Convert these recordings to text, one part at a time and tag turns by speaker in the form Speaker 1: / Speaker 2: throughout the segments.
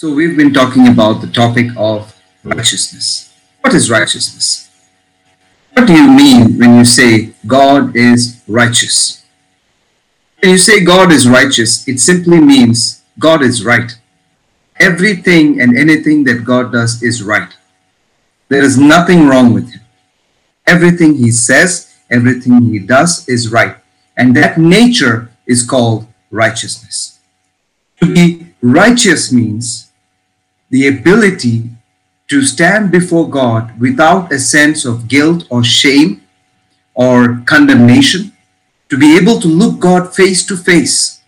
Speaker 1: So we've been talking about the topic of righteousness. What is righteousness? What do you mean when you say God is righteous? When you say God is righteous, it simply means God is right. Everything and anything that God does is right. There is nothing wrong with him. Everything he says, everything he does is right. And that nature is called righteousness. To be righteous means the ability to stand before God without a sense of guilt or shame or condemnation, to be able to look God face to face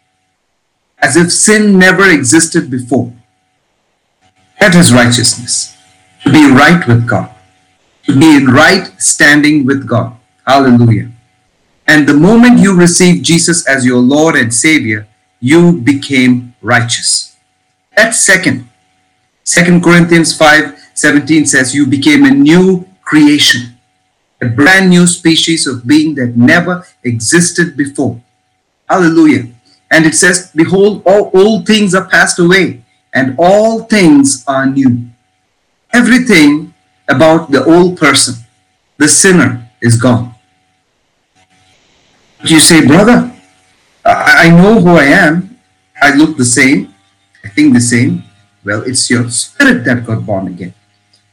Speaker 1: as if sin never existed before. That is righteousness. To be right with God, to be in right standing with God. Hallelujah. And the moment you received Jesus as your Lord and Savior, you became righteous. That's second. Second Corinthians 5 17 says, You became a new creation, a brand new species of being that never existed before. Hallelujah. And it says, Behold, all old things are passed away, and all things are new. Everything about the old person, the sinner, is gone. You say, Brother, I know who I am. I look the same. I think the same. Well, it's your spirit that got born again.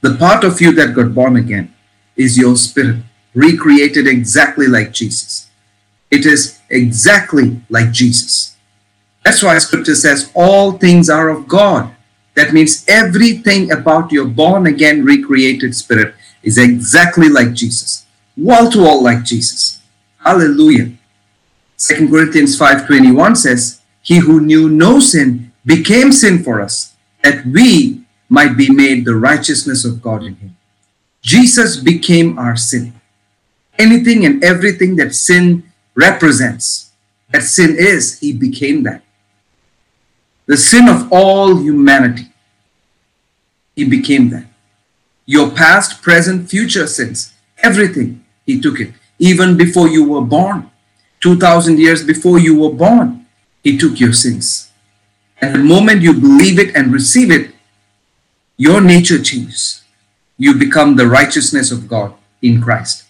Speaker 1: The part of you that got born again is your spirit, recreated exactly like Jesus. It is exactly like Jesus. That's why scripture says all things are of God. That means everything about your born again, recreated spirit is exactly like Jesus, wall to wall like Jesus. Hallelujah. 2 Corinthians 5:21 says, "He who knew no sin became sin for us, that we might be made the righteousness of God in him. Jesus became our sin. Anything and everything that sin represents, that sin is, he became that. The sin of all humanity, he became that. Your past, present, future sins, everything, he took it. Even before you were born, 2,000 years before you were born, he took your sins. And the moment you believe it and receive it, your nature changes. You become the righteousness of God in Christ.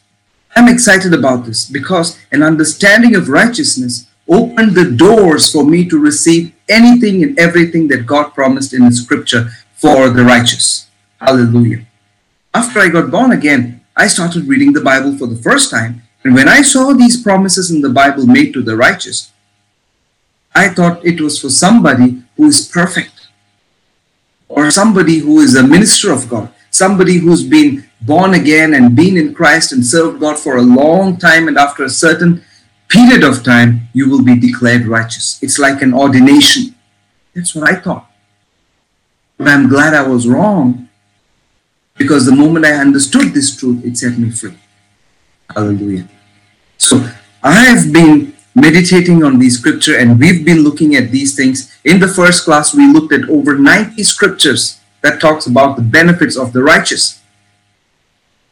Speaker 1: I'm excited about this because an understanding of righteousness opened the doors for me to receive anything and everything that God promised in scripture for the righteous. Hallelujah. After I got born again, I started reading the Bible for the first time. And when I saw these promises in the Bible made to the righteous, I thought it was for somebody who is perfect or somebody who is a minister of God, somebody who's been born again and been in Christ and served God for a long time, and after a certain period of time, you will be declared righteous. It's like an ordination. That's what I thought. But I'm glad I was wrong because the moment I understood this truth, it set me free. Hallelujah. So I have been meditating on the scripture and we've been looking at these things. In the first class we looked at over 90 scriptures that talks about the benefits of the righteous.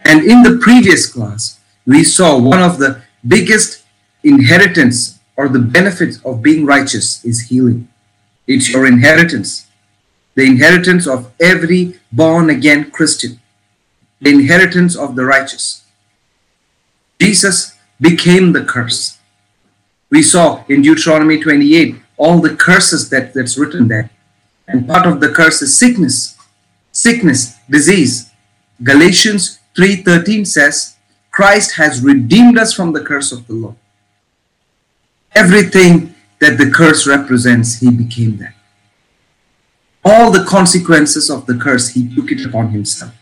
Speaker 1: And in the previous class we saw one of the biggest inheritance or the benefits of being righteous is healing. It's your inheritance. The inheritance of every born again christian. The inheritance of the righteous. Jesus became the curse we saw in Deuteronomy 28 all the curses that, that's written there. And part of the curse is sickness, sickness, disease. Galatians 3:13 says, Christ has redeemed us from the curse of the law. Everything that the curse represents, he became that. All the consequences of the curse, he took it upon himself.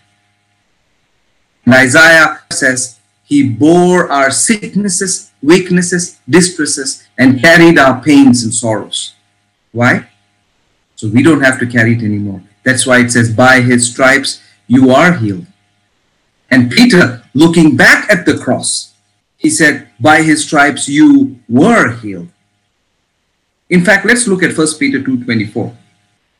Speaker 1: And Isaiah says, He bore our sicknesses weaknesses, distresses, and carried our pains and sorrows. Why? So we don't have to carry it anymore. That's why it says, By his stripes you are healed. And Peter, looking back at the cross, he said, By his stripes you were healed. In fact, let's look at 1 Peter 2:24.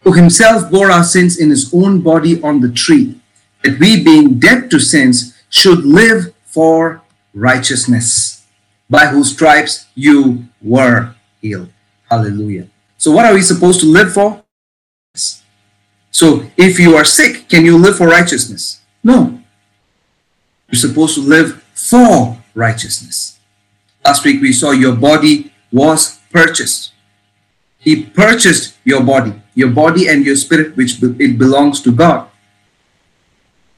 Speaker 1: Who himself bore our sins in his own body on the tree, that we being dead to sins should live for righteousness by whose stripes you were healed. Hallelujah. So, what are we supposed to live for? So if you are sick, can you live for righteousness? No. You're supposed to live for righteousness. Last week we saw your body was purchased. He purchased your body, your body and your spirit, which it belongs to God.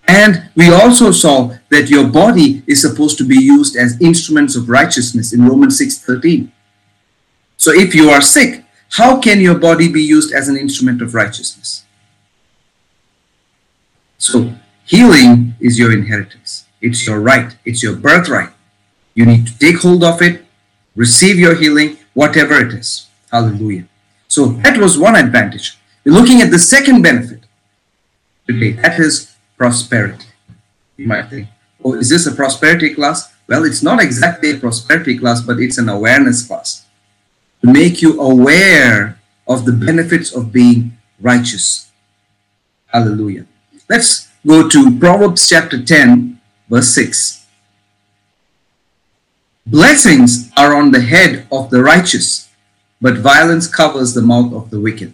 Speaker 1: And we also saw that your body is supposed to be used as instruments of righteousness in Romans 6:13. So if you are sick, how can your body be used as an instrument of righteousness? So healing is your inheritance. It's your right. It's your birthright. You need to take hold of it, receive your healing, whatever it is. Hallelujah. So that was one advantage. We're looking at the second benefit today. That is prosperity. You might think, oh, is this a prosperity class? Well, it's not exactly a prosperity class, but it's an awareness class to make you aware of the benefits of being righteous. Hallelujah. Let's go to Proverbs chapter 10, verse 6. Blessings are on the head of the righteous, but violence covers the mouth of the wicked.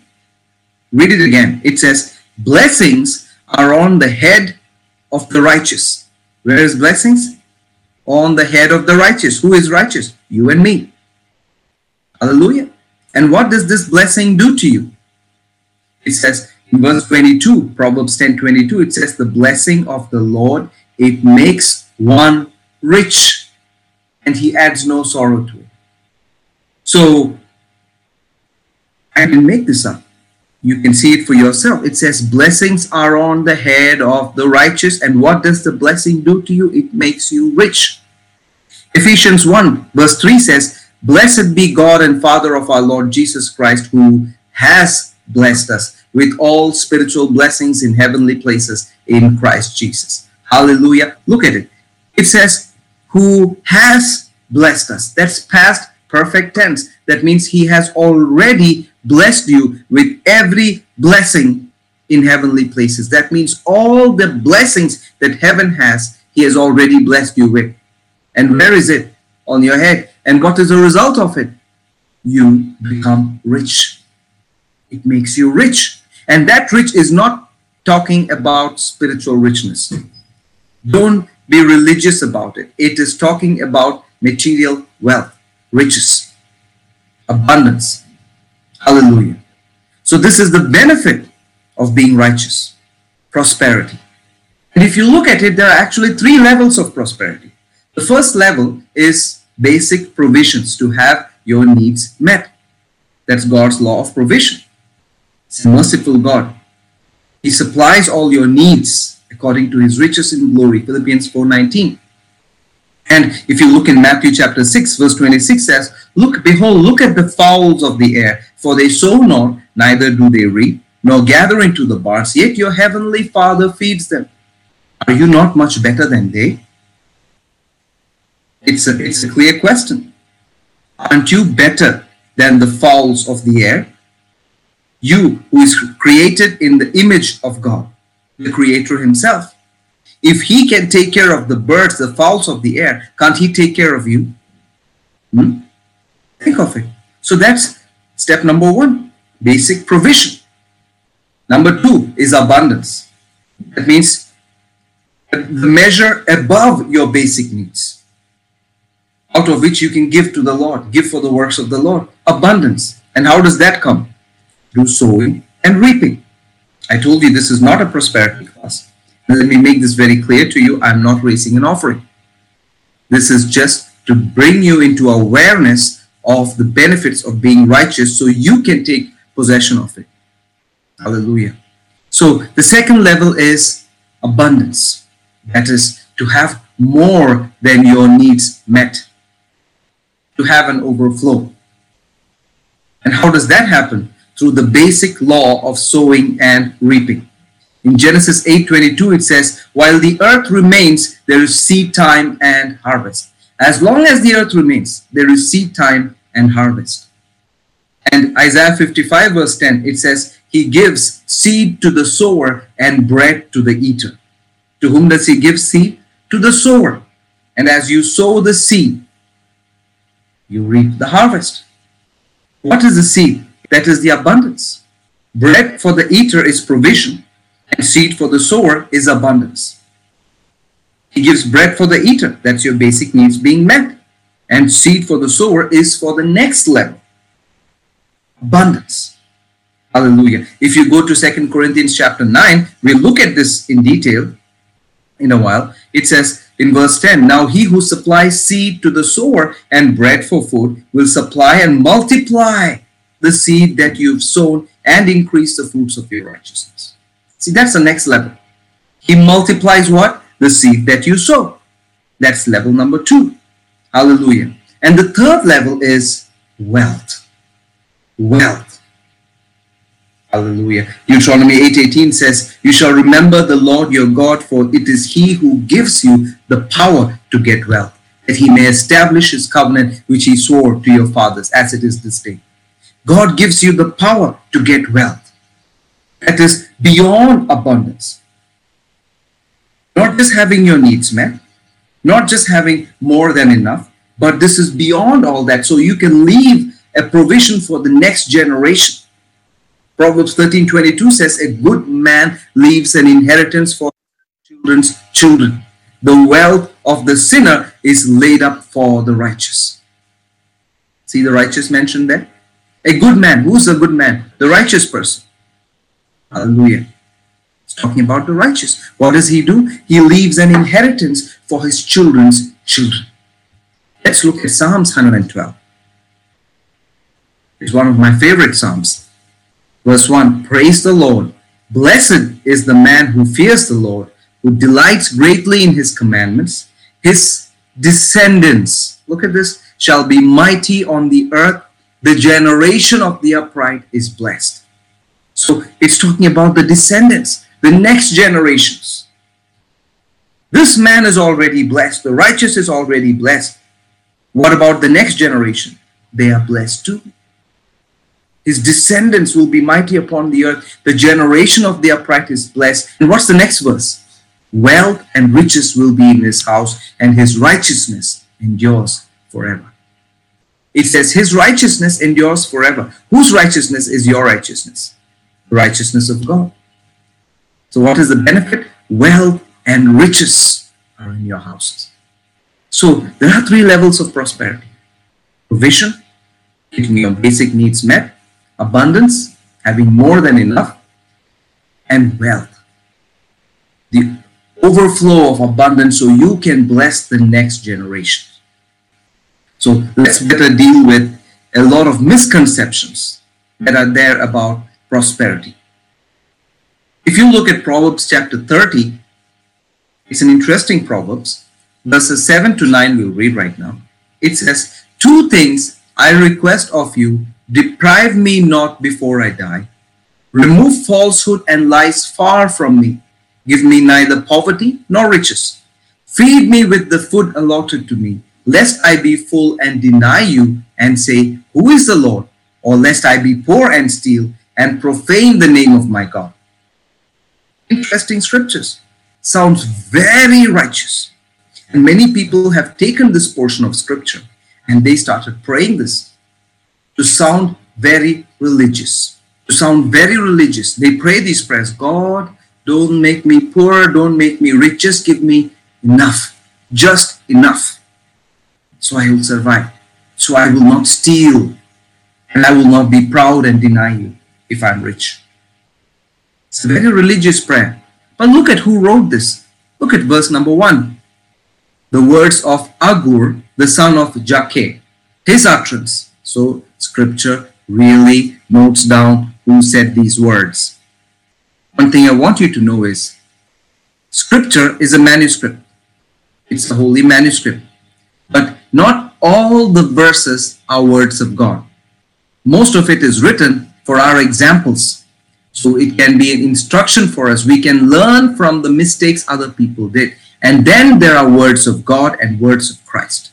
Speaker 1: Read it again. It says, Blessings are on the head of the righteous. Where is blessings? On the head of the righteous. Who is righteous? You and me. Hallelujah. And what does this blessing do to you? It says in verse 22, Proverbs 10 22, it says, The blessing of the Lord, it makes one rich, and he adds no sorrow to it. So, I didn't make this up. You can see it for yourself. It says, Blessings are on the head of the righteous. And what does the blessing do to you? It makes you rich. Ephesians 1, verse 3 says, Blessed be God and Father of our Lord Jesus Christ, who has blessed us with all spiritual blessings in heavenly places in Christ Jesus. Hallelujah. Look at it. It says, Who has blessed us. That's past perfect tense. That means He has already blessed you with every blessing in heavenly places. That means all the blessings that heaven has, He has already blessed you with. And where is it? On your head. And what is the result of it? You become rich. It makes you rich. And that rich is not talking about spiritual richness. Don't be religious about it. It is talking about material wealth, riches, abundance. Hallelujah. So, this is the benefit of being righteous prosperity. And if you look at it, there are actually three levels of prosperity. The first level is basic provisions to have your needs met. That's God's law of provision. It's a merciful God. He supplies all your needs according to his riches in glory. Philippians 4:19. And if you look in Matthew chapter 6, verse 26 says, Look, behold, look at the fowls of the air, for they sow not, neither do they reap, nor gather into the barns, yet your heavenly Father feeds them. Are you not much better than they? It's a, it's a clear question. Aren't you better than the fowls of the air? You, who is created in the image of God, the Creator Himself. If He can take care of the birds, the fowls of the air, can't He take care of you? Hmm? Think of it. So that's step number one basic provision. Number two is abundance. That means the measure above your basic needs out of which you can give to the Lord, give for the works of the Lord. Abundance. And how does that come? Through sowing and reaping. I told you this is not a prosperity class. Let me make this very clear to you. I'm not raising an offering. This is just to bring you into awareness of the benefits of being righteous so you can take possession of it. Hallelujah. So the second level is abundance. That is to have more than your needs met to have an overflow. And how does that happen? Through the basic law of sowing and reaping. In Genesis 8:22 it says, "While the earth remains, there is seed time and harvest." As long as the earth remains, there is seed time and harvest. And Isaiah 55 verse 10 it says, "He gives seed to the sower and bread to the eater." To whom does he give seed? To the sower. And as you sow the seed, you reap the harvest. What is the seed? That is the abundance. Bread for the eater is provision, and seed for the sower is abundance. He gives bread for the eater, that's your basic needs being met. And seed for the sower is for the next level abundance. Hallelujah. If you go to Second Corinthians chapter 9, we'll look at this in detail in a while. It says in verse 10 Now he who supplies seed to the sower and bread for food will supply and multiply the seed that you've sown and increase the fruits of your righteousness. See, that's the next level. He multiplies what? The seed that you sow. That's level number two. Hallelujah. And the third level is wealth. Wealth. Hallelujah. Deuteronomy 8:18 says, "You shall remember the Lord your God, for it is he who gives you the power to get wealth, that he may establish his covenant which he swore to your fathers, as it is this day." God gives you the power to get wealth. That is beyond abundance. Not just having your needs met, not just having more than enough, but this is beyond all that. So you can leave a provision for the next generation Proverbs 13:22 says, A good man leaves an inheritance for children's children. The wealth of the sinner is laid up for the righteous. See the righteous mentioned there? A good man. Who's a good man? The righteous person. Hallelujah. It's talking about the righteous. What does he do? He leaves an inheritance for his children's children. Let's look at Psalms 112. It's one of my favorite Psalms. Verse 1 Praise the Lord. Blessed is the man who fears the Lord, who delights greatly in his commandments. His descendants, look at this, shall be mighty on the earth. The generation of the upright is blessed. So it's talking about the descendants, the next generations. This man is already blessed. The righteous is already blessed. What about the next generation? They are blessed too. His descendants will be mighty upon the earth. The generation of the upright is blessed. And what's the next verse? Wealth and riches will be in his house, and his righteousness endures forever. It says, His righteousness endures forever. Whose righteousness is your righteousness? Righteousness of God. So, what is the benefit? Wealth and riches are in your houses. So, there are three levels of prosperity provision, getting your basic needs met, abundance, having more than enough, and wealth. The overflow of abundance so you can bless the next generation. So let's better deal with a lot of misconceptions that are there about prosperity. If you look at Proverbs chapter 30, it's an interesting Proverbs. Verses 7 to 9 we'll read right now. It says, Two things I request of you Deprive me not before I die. Remove falsehood and lies far from me. Give me neither poverty nor riches. Feed me with the food allotted to me, lest I be full and deny you and say, Who is the Lord? Or lest I be poor and steal and profane the name of my God. Interesting scriptures. Sounds very righteous. And many people have taken this portion of scripture and they started praying this to sound very religious. To sound very religious. They pray these prayers God, don't make me poor, don't make me rich, just give me enough, just enough. So I will survive. So I will not steal, and I will not be proud and deny you if I'm rich. It's a very religious prayer. But look at who wrote this. Look at verse number one. The words of Agur, the son of Jakeh, his utterance. So scripture really notes down who said these words. One thing I want you to know is scripture is a manuscript. It's a holy manuscript. But not all the verses are words of God. Most of it is written for our examples. So it can be an instruction for us. We can learn from the mistakes other people did. And then there are words of God and words of Christ.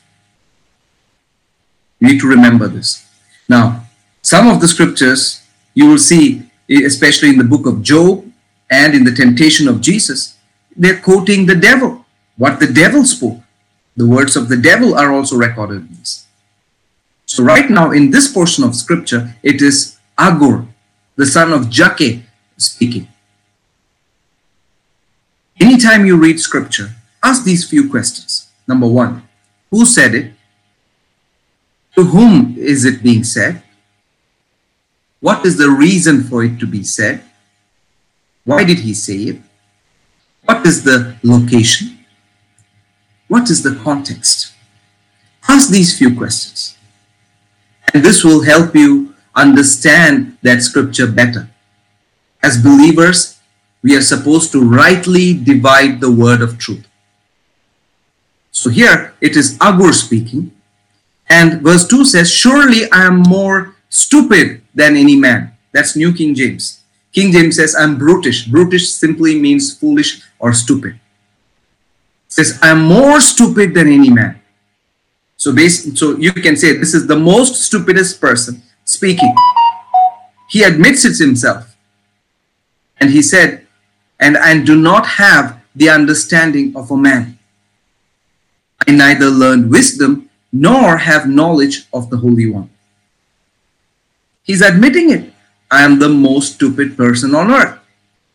Speaker 1: You need to remember this. Now, some of the scriptures you will see, especially in the book of Job and in the temptation of Jesus, they're quoting the devil, what the devil spoke. The words of the devil are also recorded in this. So, right now, in this portion of scripture, it is Agur, the son of Jakeh, speaking. Anytime you read scripture, ask these few questions. Number one, who said it? To whom is it being said? What is the reason for it to be said? Why did he say it? What is the location? What is the context? Ask these few questions. And this will help you understand that scripture better. As believers, we are supposed to rightly divide the word of truth. So here it is Agur speaking, and verse 2 says, Surely I am more stupid than any man. That's New King James. King James says, I'm brutish. Brutish simply means foolish or stupid. It says, I'm more stupid than any man. So, based, so you can say this is the most stupidest person speaking. He admits it himself. And he said, and I do not have the understanding of a man. I neither learned wisdom nor have knowledge of the Holy One. He's admitting it. I am the most stupid person on earth.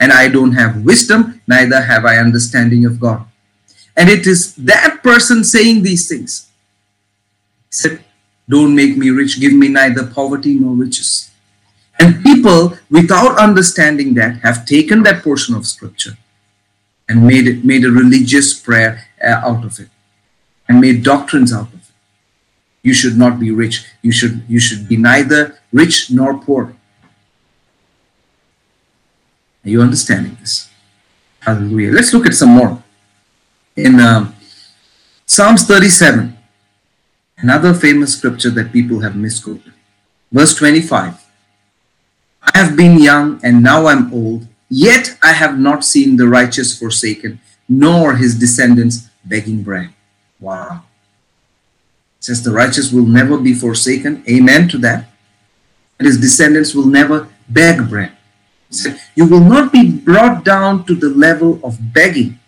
Speaker 1: And I don't have wisdom, neither have I understanding of God. And it is that person saying these things. He said, Don't make me rich, give me neither poverty nor riches. And people, without understanding that, have taken that portion of scripture and made it made a religious prayer uh, out of it and made doctrines out of it. You should not be rich. You should you should be neither rich nor poor. Are you understanding this? Hallelujah. Let's look at some more. In um, Psalms 37, another famous scripture that people have misquoted. Verse 25. I have been young and now I'm old, yet I have not seen the righteous forsaken, nor his descendants begging bread. Wow. Says the righteous will never be forsaken. Amen to that. And his descendants will never beg bread. You will not be brought down to the level of begging.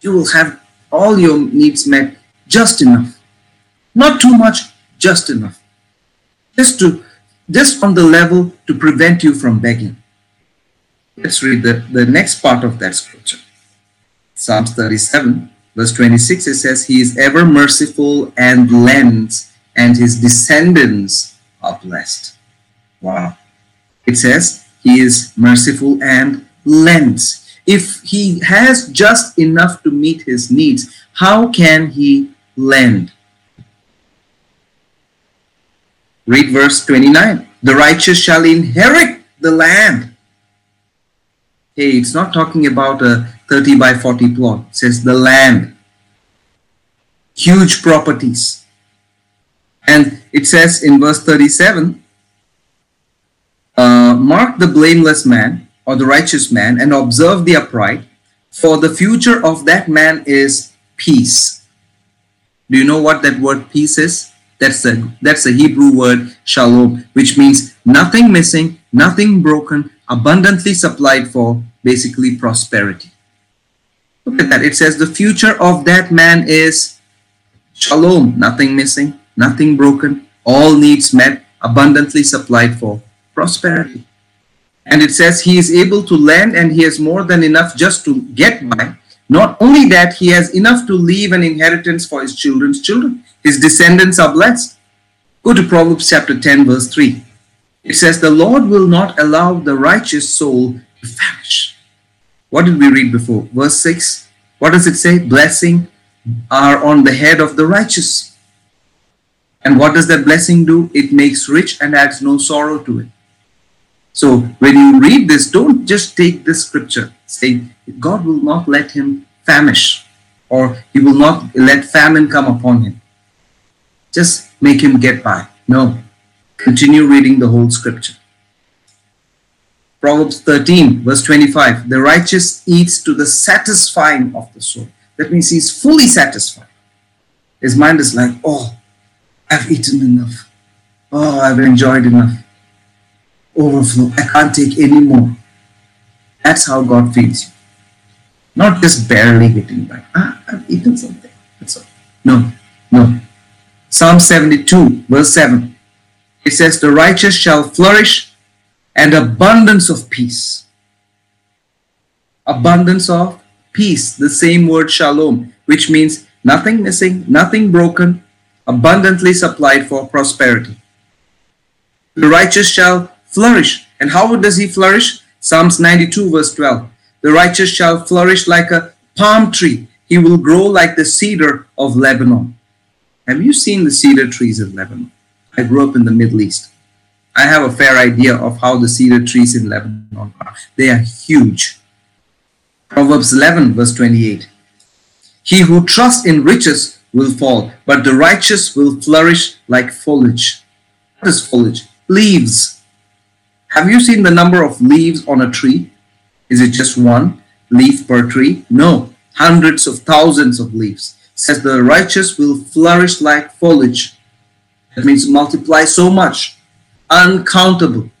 Speaker 1: You will have all your needs met just enough. Not too much, just enough. Just to just on the level to prevent you from begging. Let's read the, the next part of that scripture. Psalms 37, verse 26, it says, He is ever merciful and lends, and his descendants are blessed. Wow. It says, He is merciful and lends. If he has just enough to meet his needs, how can he lend? Read verse 29. The righteous shall inherit the land. Hey, it's not talking about a 30 by 40 plot. It says the land. Huge properties. And it says in verse 37 uh, Mark the blameless man or the righteous man and observe the upright, for the future of that man is peace. Do you know what that word peace is? That's a that's a Hebrew word shalom, which means nothing missing, nothing broken, abundantly supplied for, basically prosperity. Look at that. It says the future of that man is shalom, nothing missing, nothing broken, all needs met, abundantly supplied for, prosperity. And it says he is able to lend and he has more than enough just to get by. Not only that, he has enough to leave an inheritance for his children's children. His descendants are blessed. Go to Proverbs chapter 10, verse 3. It says, The Lord will not allow the righteous soul to famish. What did we read before? Verse 6. What does it say? Blessing are on the head of the righteous. And what does that blessing do? It makes rich and adds no sorrow to it. So when you read this, don't just take this scripture. Say, God will not let him famish, or he will not let famine come upon him just make him get by. No. Continue reading the whole scripture. Proverbs 13, verse 25. The righteous eats to the satisfying of the soul. That means he's fully satisfied. His mind is like, oh, I've eaten enough. Oh, I've enjoyed enough. Overflow. I can't take any more. That's how God feeds you. Not just barely getting by. Ah, I've eaten something. That's all. No, no. Psalm 72, verse 7. It says, The righteous shall flourish and abundance of peace. Abundance of peace, the same word shalom, which means nothing missing, nothing broken, abundantly supplied for prosperity. The righteous shall flourish. And how does he flourish? Psalms 92, verse 12. The righteous shall flourish like a palm tree. He will grow like the cedar of Lebanon. Have you seen the cedar trees of Lebanon? I grew up in the Middle East. I have a fair idea of how the cedar trees in Lebanon are. They are huge. Proverbs 11, verse 28. He who trusts in riches will fall, but the righteous will flourish like foliage. What is foliage? Leaves. Have you seen the number of leaves on a tree? Is it just one leaf per tree? No, hundreds of thousands of leaves. Says the righteous will flourish like foliage. That means multiply so much, uncountable.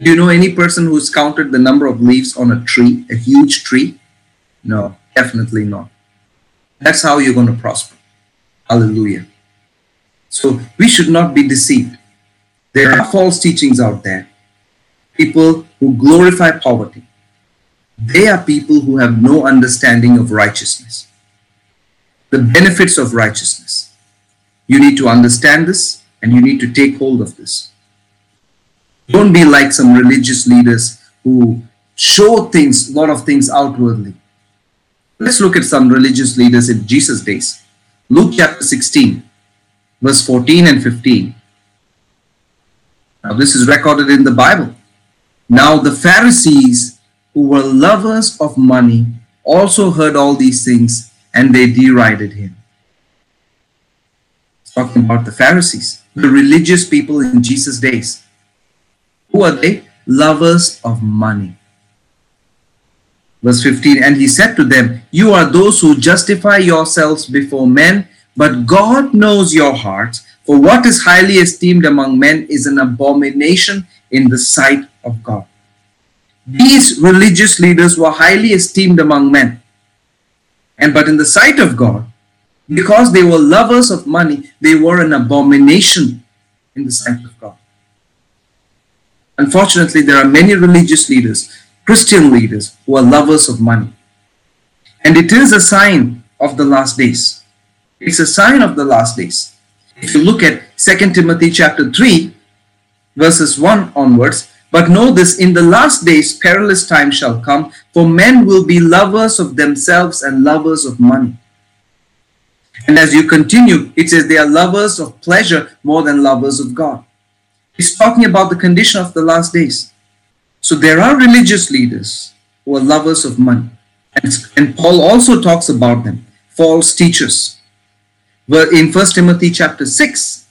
Speaker 1: Do you know any person who's counted the number of leaves on a tree, a huge tree? No, definitely not. That's how you're going to prosper. Hallelujah. So we should not be deceived. There are false teachings out there. People who glorify poverty. They are people who have no understanding of righteousness. The benefits of righteousness. You need to understand this and you need to take hold of this. Don't be like some religious leaders who show things, a lot of things outwardly, Let's look at some religious leaders in Jesus' days. Luke chapter 16, verse 14 and 15. Now, this is recorded in the Bible. Now, the Pharisees, who were lovers of money, also heard all these things and they derided him. Talking about the Pharisees, the religious people in Jesus' days. Who are they? Lovers of money. Verse 15, and he said to them, You are those who justify yourselves before men, but God knows your hearts. For what is highly esteemed among men is an abomination in the sight of God. These religious leaders were highly esteemed among men. And but in the sight of God, because they were lovers of money, they were an abomination in the sight of God. Unfortunately, there are many religious leaders Christian leaders who are lovers of money. And it is a sign of the last days. It's a sign of the last days. If you look at 2 Timothy chapter 3, verses 1 onwards, but know this in the last days perilous times shall come, for men will be lovers of themselves and lovers of money. And as you continue, it says they are lovers of pleasure more than lovers of God. He's talking about the condition of the last days. So there are religious leaders who are lovers of money. And, and Paul also talks about them, false teachers. Where in 1 Timothy chapter 6,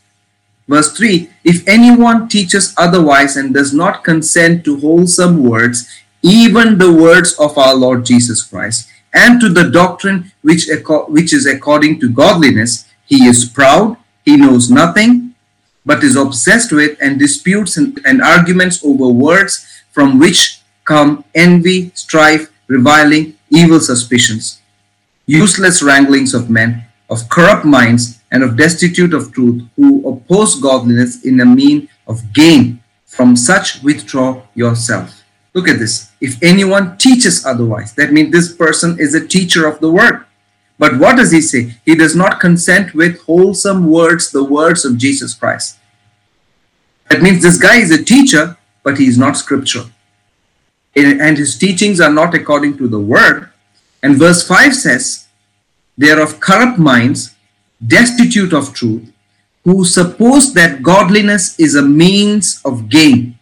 Speaker 1: verse 3, if anyone teaches otherwise and does not consent to wholesome words, even the words of our Lord Jesus Christ, and to the doctrine which, which is according to godliness, he is proud, he knows nothing, but is obsessed with and disputes and, and arguments over words from which come envy, strife, reviling, evil suspicions, useless wranglings of men, of corrupt minds, and of destitute of truth, who oppose godliness in a mean of gain. From such withdraw yourself. Look at this. If anyone teaches otherwise, that means this person is a teacher of the word. But what does he say? He does not consent with wholesome words, the words of Jesus Christ. That means this guy is a teacher, but he is not scriptural. And his teachings are not according to the word. And verse 5 says, They are of corrupt minds, destitute of truth, who suppose that godliness is a means of gain.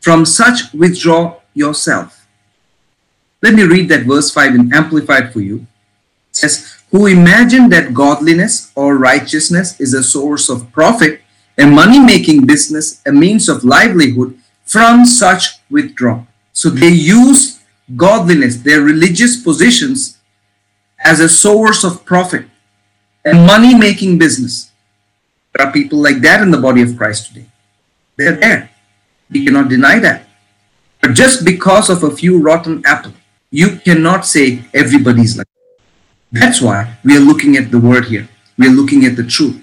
Speaker 1: From such withdraw yourself. Let me read that verse 5 in Amplified for you. It says, Who imagine that godliness or righteousness is a source of profit, a money making business, a means of livelihood, from such withdraw. So they use godliness, their religious positions, as a source of profit, a money making business. There are people like that in the body of Christ today. They're there. We cannot deny that. But just because of a few rotten apples, you cannot say everybody's like that. That's why we are looking at the word here. We are looking at the truth.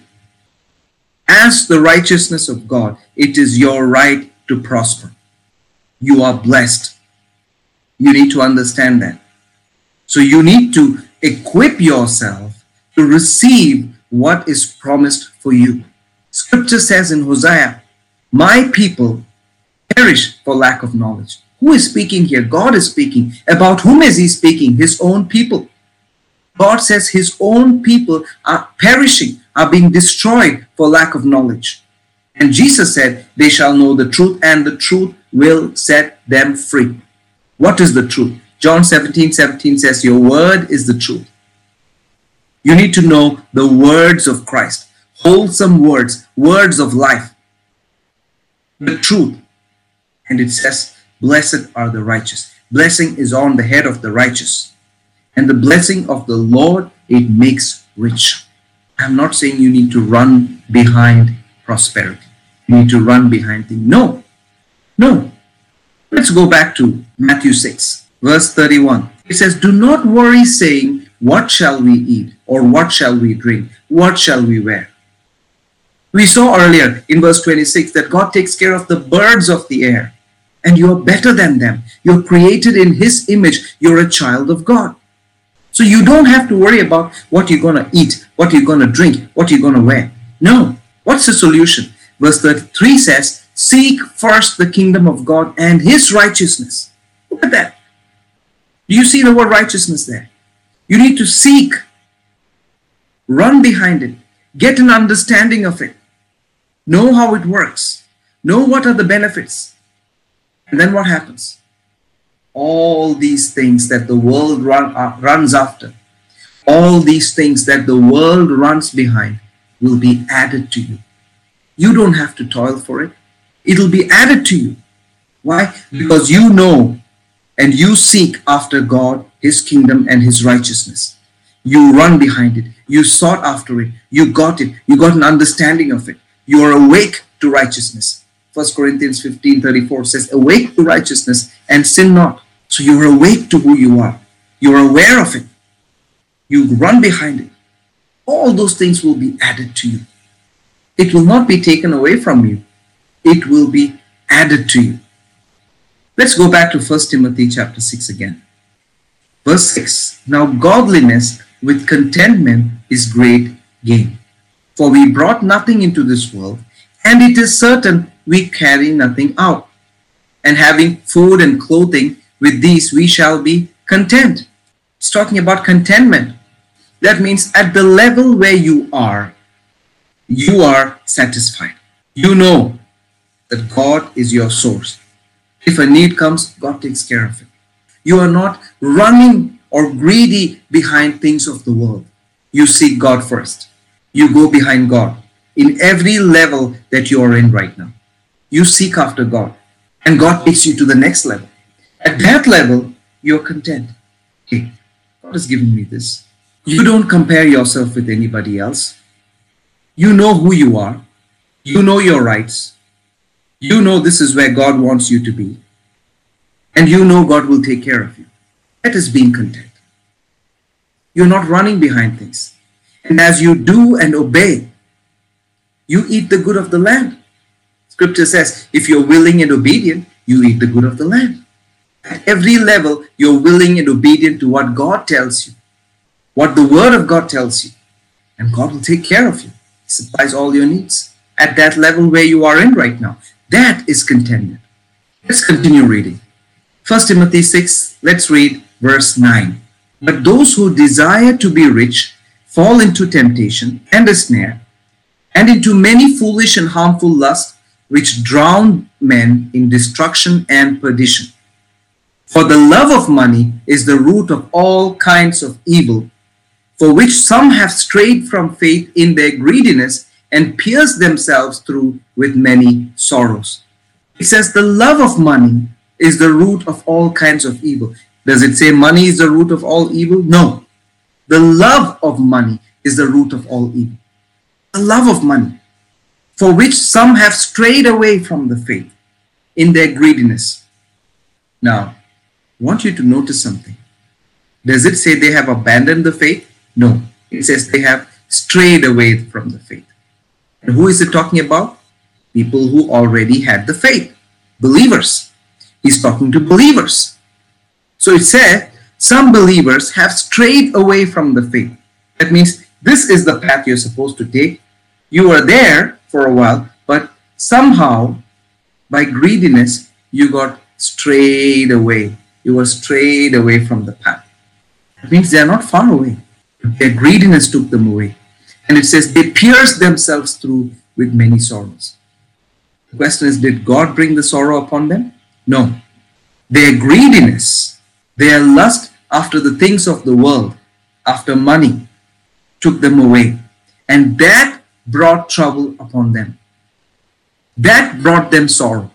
Speaker 1: As the righteousness of God, it is your right to prosper. you are blessed. You need to understand that. So you need to equip yourself to receive what is promised for you. Scripture says in Hosea, My people perish for lack of knowledge. Who is speaking here? God is speaking. About whom is he speaking? His own people. God says his own people are perishing, are being destroyed for lack of knowledge. And Jesus said, They shall know the truth, and the truth will set them free. What is the truth? John 17 17 says, Your word is the truth. You need to know the words of Christ, wholesome words, words of life, the truth. And it says, Blessed are the righteous. Blessing is on the head of the righteous. And the blessing of the Lord, it makes rich. I'm not saying you need to run behind prosperity. You need to run behind things. No. No. Let's go back to Matthew 6, verse 31. It says, Do not worry, saying, What shall we eat? Or what shall we drink? What shall we wear? We saw earlier in verse 26 that God takes care of the birds of the air and you're better than them. You're created in His image. You're a child of God. So you don't have to worry about what you're going to eat, what you're going to drink, what you're going to wear. No. What's the solution? Verse 33 says, Seek first the kingdom of God and His righteousness. Look at that. Do you see the word righteousness there? You need to seek, run behind it, get an understanding of it, know how it works, know what are the benefits and then what happens? All these things that the world run, uh, runs after, all these things that the world runs behind will be added to you. You don't have to toil for it. It'll be added to you. Why? Because you know and you seek after God, His kingdom, and His righteousness. You run behind it. You sought after it. You got it. You got an understanding of it. You are awake to righteousness. 1 Corinthians 15 34 says, Awake to righteousness and sin not. So you're awake to who you are. You're aware of it. You run behind it. All those things will be added to you. It will not be taken away from you. It will be added to you. Let's go back to 1 Timothy chapter 6 again. Verse 6 Now godliness with contentment is great gain. For we brought nothing into this world, and it is certain we carry nothing out. And having food and clothing, with these we shall be content. It's talking about contentment. That means at the level where you are, you are satisfied. You know that God is your source. If a need comes, God takes care of it. You are not running or greedy behind things of the world. You seek God first. You go behind God in every level that you are in right now you seek after God, and God takes you to the next level. At that level, you're content. Hey, God has given me this. You don't compare yourself with anybody else. You know who you are. You know your rights. You know this is where God wants you to be. And you know God will take care of you. That is being content. You're not running behind things. And as you do and obey, you eat the good of the land. Scripture says, if you're willing and obedient, you eat the good of the land. At every level, you're willing and obedient to what God tells you, what the Word of God tells you, and God will take care of you. He supplies all your needs at that level where you are in right now. That is contentment. Let's continue reading. 1 Timothy 6, let's read verse 9. But those who desire to be rich fall into temptation and a snare, and into many foolish and harmful lusts which drown men in destruction and perdition. For the love of money is the root of all kinds of evil, for which some have strayed from faith in their greediness and pierced themselves through with many sorrows. It says the love of money is the root of all kinds of evil. Does it say money is the root of all evil? No. The love of money is the root of all evil. The love of money for which some have strayed away from the faith in their greediness. Now, I want you to notice something. Does it say they have abandoned the faith? No. It says they have strayed away from the faith. And who is it talking about? People who already had the faith, believers. He's talking to believers. So it said, some believers have strayed away from the faith. That means this is the path you're supposed to take. You were there for a while, but somehow by greediness, you got strayed away. You were strayed away from the path. That means they are not far away. Their greediness took them away. And it says they pierced themselves through with many sorrows. The question is, did God bring the sorrow upon them? No. Their greediness, their lust after the things of the world, after money, took them away. And that brought trouble upon them. That brought them sorrow.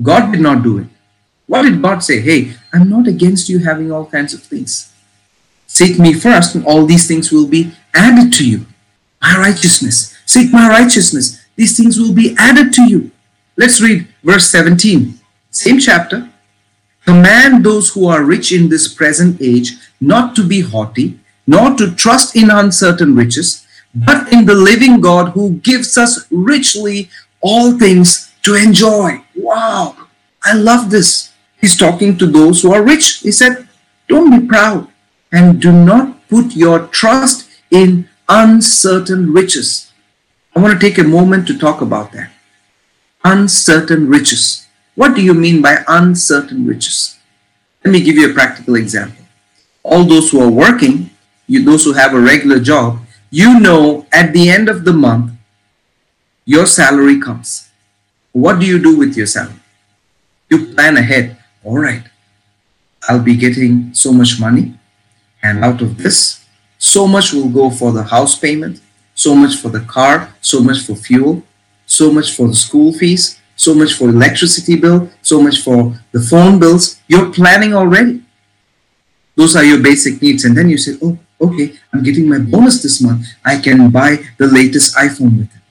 Speaker 1: God did not do it. What did God say? Hey, I'm not against you having all kinds of things. Seek me first, and all these things will be added to you. My righteousness. Seek my righteousness. These things will be added to you. Let's read verse 17. Same chapter. Command those who are rich in this present age not to be haughty, nor to trust in uncertain riches, but in the living God who gives us richly all things to enjoy. Wow, I love this. He's talking to those who are rich. He said, Don't be proud and do not put your trust in uncertain riches. I want to take a moment to talk about that. Uncertain riches. What do you mean by uncertain riches? Let me give you a practical example. All those who are working, you, those who have a regular job, you know at the end of the month, your salary comes. What do you do with your salary? You plan ahead. All right, I'll be getting so much money, and out of this, so much will go for the house payment, so much for the car, so much for fuel, so much for the school fees, so much for electricity bill, so much for the phone bills. You're planning already. Those are your basic needs. And then you say, oh, okay, I'm getting my bonus this month. I can buy the latest iPhone with it.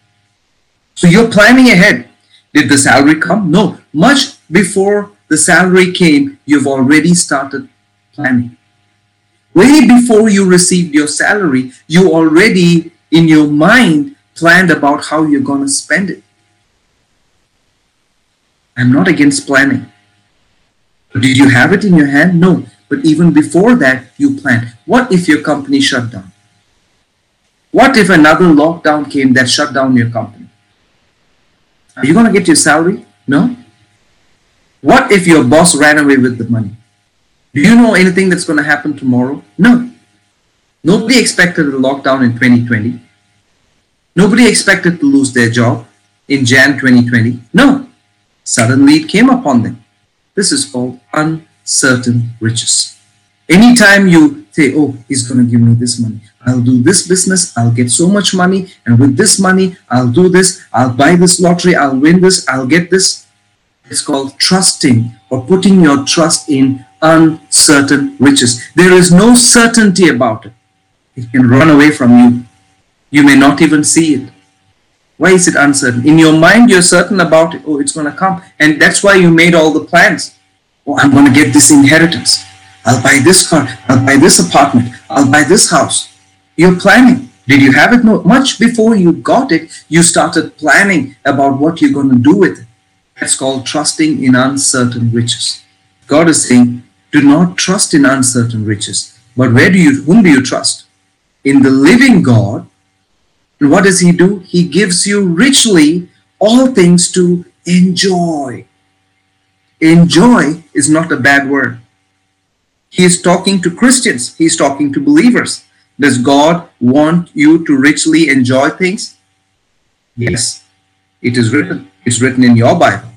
Speaker 1: So you're planning ahead. Did the salary come? No. Much before the salary came, you've already started planning. Way before you received your salary, you already in your mind planned about how you're going to spend it. I'm not against planning. Did you have it in your hand? No. But even before that, you planned. What if your company shut down? What if another lockdown came that shut down your company? Are you going to get your salary? No. What if your boss ran away with the money? Do you know anything that's going to happen tomorrow? No. Nobody expected a lockdown in 2020. Nobody expected to lose their job in Jan 2020. No. Suddenly it came upon them. This is called uncertain riches. Anytime you say, oh, he's going to give me this money. I'll do this business. I'll get so much money. And with this money, I'll do this. I'll buy this lottery. I'll win this. I'll get this. It's called trusting or putting your trust in uncertain riches. There is no certainty about it. It can run away from you. You may not even see it. Why is it uncertain? In your mind, you're certain about it. Oh, it's going to come. And that's why you made all the plans. Oh, I'm going to get this inheritance. I'll buy this car. I'll buy this apartment. I'll buy this house. You're planning. Did you have it? No. Much before you got it, you started planning about what you're going to do with it. That's called trusting in uncertain riches. God is saying, do not trust in uncertain riches. But where do you, whom do you trust? In the living God. And what does He do? He gives you richly all things to enjoy. Enjoy is not a bad word. He is talking to Christians. He's talking to believers. Does God want you to richly enjoy things? Yes, it is written. It's written in your Bible.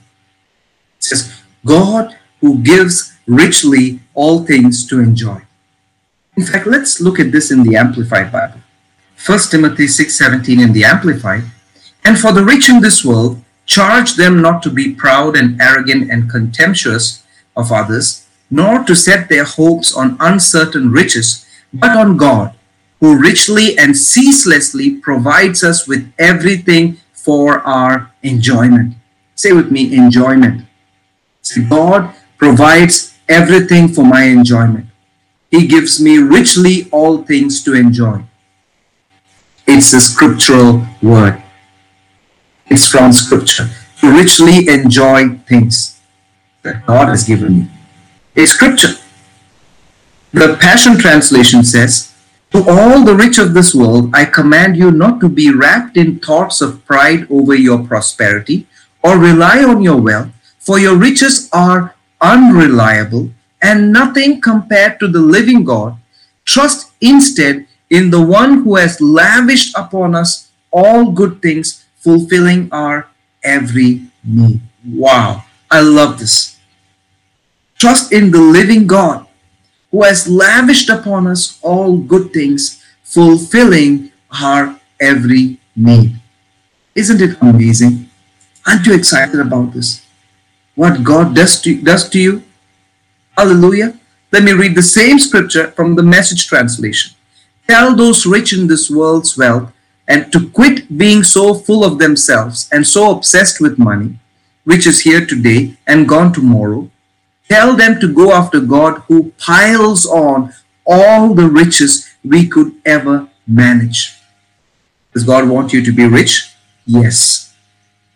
Speaker 1: It says, God who gives richly all things to enjoy. In fact, let's look at this in the Amplified Bible. 1 Timothy 6:17 in the Amplified. And for the rich in this world, charge them not to be proud and arrogant and contemptuous of others, nor to set their hopes on uncertain riches, but on God, who richly and ceaselessly provides us with everything for our enjoyment. Say with me, enjoyment. See, God provides everything for my enjoyment. He gives me richly all things to enjoy. It's a scriptural word. It's from scripture. To richly enjoy things. that God has given you. A scripture. The Passion Translation says, To all the rich of this world, I command you not to be wrapped in thoughts of pride over your prosperity or rely on your wealth, for your riches are unreliable and nothing compared to the living God. Trust instead in the one who has lavished upon us all good things, fulfilling our every need. Wow, I love this. Trust in the living God who has lavished upon us all good things, fulfilling our every need. Isn't it amazing? Aren't you excited about this? What God does to, does to you? Hallelujah. Let me read the same scripture from the message translation. Tell those rich in this world's wealth and to quit being so full of themselves and so obsessed with money, which is here today and gone tomorrow. Tell them to go after God who piles on all the riches we could ever manage. Does God want you to be rich? Yes.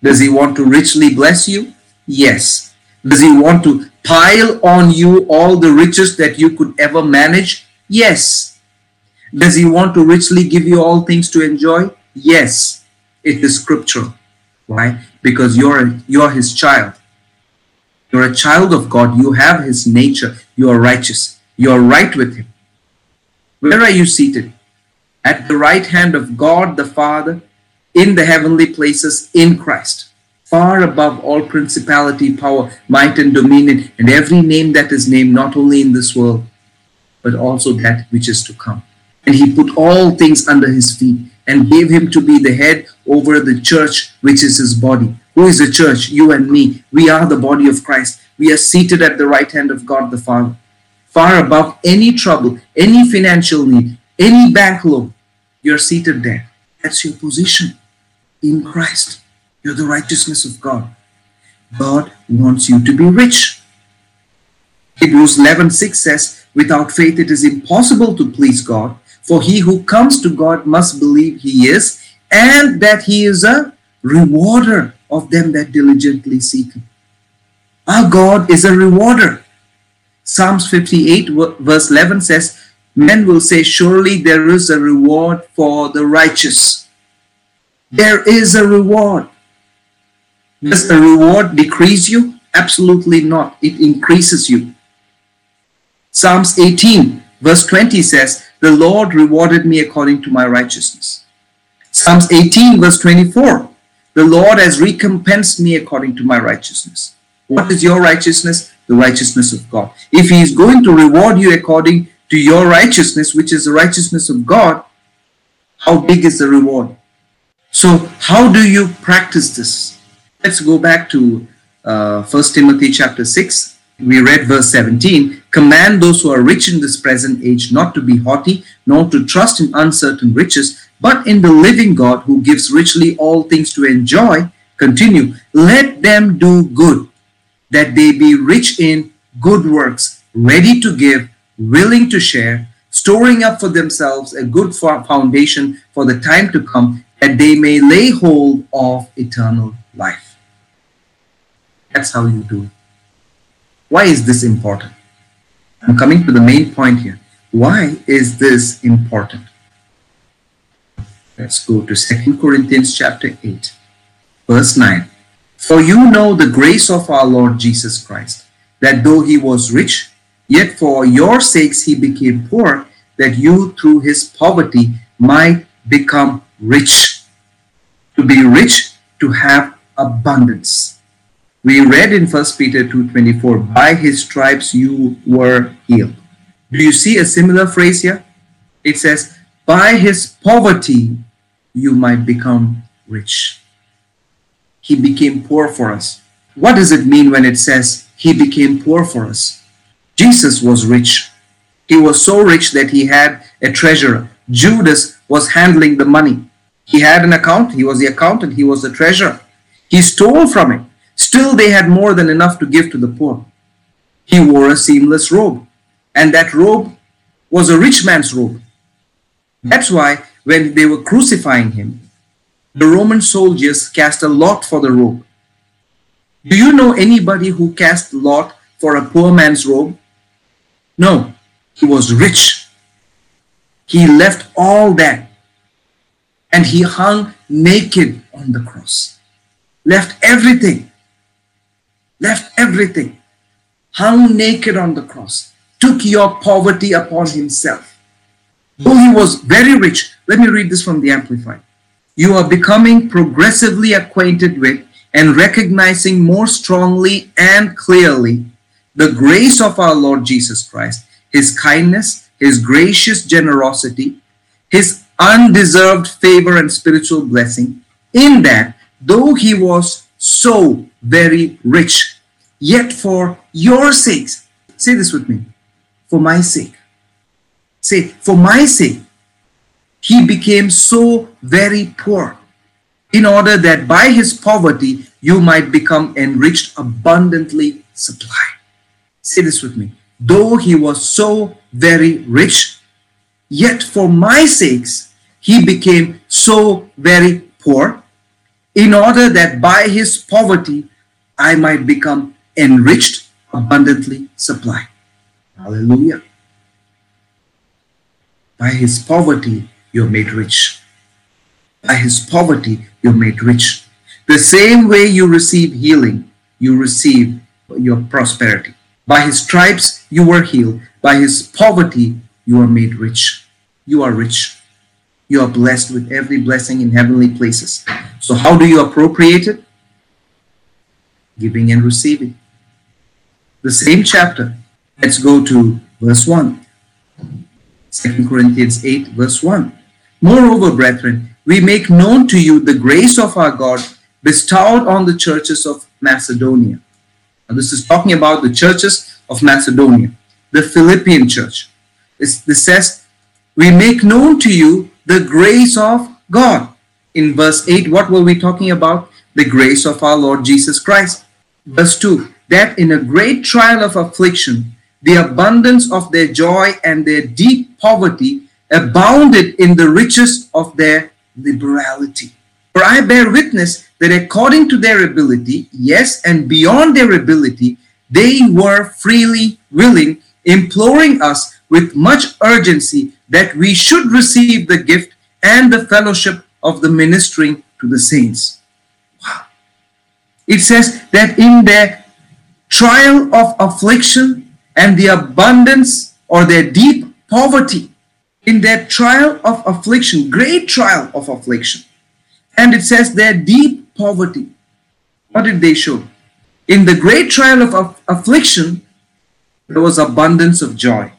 Speaker 1: Does He want to richly bless you? Yes. Does He want to pile on you all the riches that you could ever manage? Yes. Does he want to richly give you all things to enjoy? Yes, it is scriptural. Why? Because you're you're his child. You're a child of God. You have his nature. You are righteous. You are right with him. Where are you seated? At the right hand of God the Father in the heavenly places in Christ. Far above all principality, power, might, and dominion, and every name that is named, not only in this world, but also that which is to come and he put all things under his feet and gave him to be the head over the church, which is his body. Who is the church? You and me. We are the body of Christ. We are seated at the right hand of God the Father, far above any trouble, any financial need, any bank loan. You're seated there. That's your position in Christ. You're the righteousness of God. God wants you to be rich. Hebrews 11 6 says, Without faith, it is impossible to please God. For he who comes to God must believe he is, and that he is a rewarder of them that diligently seek him. Our God is a rewarder. Psalms 58, verse 11 says, Men will say, Surely there is a reward for the righteous. There is a reward. Does the reward decrease you? Absolutely not. It increases you. Psalms 18, verse 20 says, the Lord rewarded me according to my righteousness. Psalms 18, verse 24. The Lord has recompensed me according to my righteousness. What is your righteousness? The righteousness of God. If He is going to reward you according to your righteousness, which is the righteousness of God, how big is the reward? So, how do you practice this? Let's go back to uh, 1 Timothy chapter 6 we read verse 17 command those who are rich in this present age not to be haughty nor to trust in uncertain riches but in the living god who gives richly all things to enjoy. Continue let them do good that they be rich in good works ready to give willing to share storing up for themselves a good foundation for the time to come that they may lay hold of eternal life. That's how you do it why is this important? I'm coming to the main point here. Why is this important? Let's go to 2 Corinthians chapter 8, verse 9. For you know the grace of our Lord Jesus Christ, that though he was rich, yet for your sakes he became poor, that you through his poverty might become rich. To be rich, to have abundance. We read in 1 Peter 2.24, by his stripes you were healed. Do you see a similar phrase here? It says, by his poverty you might become rich. He became poor for us. What does it mean when it says he became poor for us? Jesus was rich. He was so rich that he had a treasurer. Judas was handling the money. He had an account. He was the accountant. He was the treasurer. He stole from it. Still, they had more than enough to give to the poor. He wore a seamless robe, and that robe was a rich man's robe. That's why when they were crucifying him, the Roman soldiers cast a lot for the robe. Do you know anybody who cast a lot for a poor man's robe? No, he was rich. He left all that and he hung naked on the cross. Left everything. Left everything. Hung naked on the cross. Took your poverty upon himself. Though he was very rich, let me read this from the Amplified. You are becoming progressively acquainted with and recognizing more strongly and clearly the grace of our Lord Jesus Christ, his kindness, his gracious generosity, his undeserved favor and spiritual blessing, in that though he was so very rich, yet for your sakes, say this with me, for my sake. Say, for my sake, he became so very poor in order that by his poverty you might become enriched abundantly supplied. Say this with me. Though he was so very rich, yet for my sakes he became so very poor, in order that by his poverty I might become enriched, abundantly supplied. Hallelujah. By his poverty you're made rich. By his poverty you're made rich. The same way you receive healing, you receive your prosperity. By his stripes you were healed. By his poverty you are made rich. You are rich. You are blessed with every blessing in heavenly places. So, how do you appropriate it? Giving and receiving. The same chapter. Let's go to verse 1. 2 Corinthians 8, verse 1. Moreover, brethren, we make known to you the grace of our God bestowed on the churches of Macedonia. Now, this is talking about the churches of Macedonia, the Philippian church. This, this says, We make known to you the grace of God. In verse 8, what were we talking about? The grace of our Lord Jesus Christ. Verse 2, that in a great trial of affliction, the abundance of their joy and their deep poverty abounded in the riches of their liberality. For I bear witness that according to their ability, yes, and beyond their ability, they were freely willing, imploring us with much urgency that we should receive the gift and the fellowship of the ministering to the saints. It says that in their trial of affliction and the abundance or their deep poverty, in their trial of affliction, great trial of affliction. And it says their deep poverty. What did they show? In the great trial of affliction, there was abundance of joy.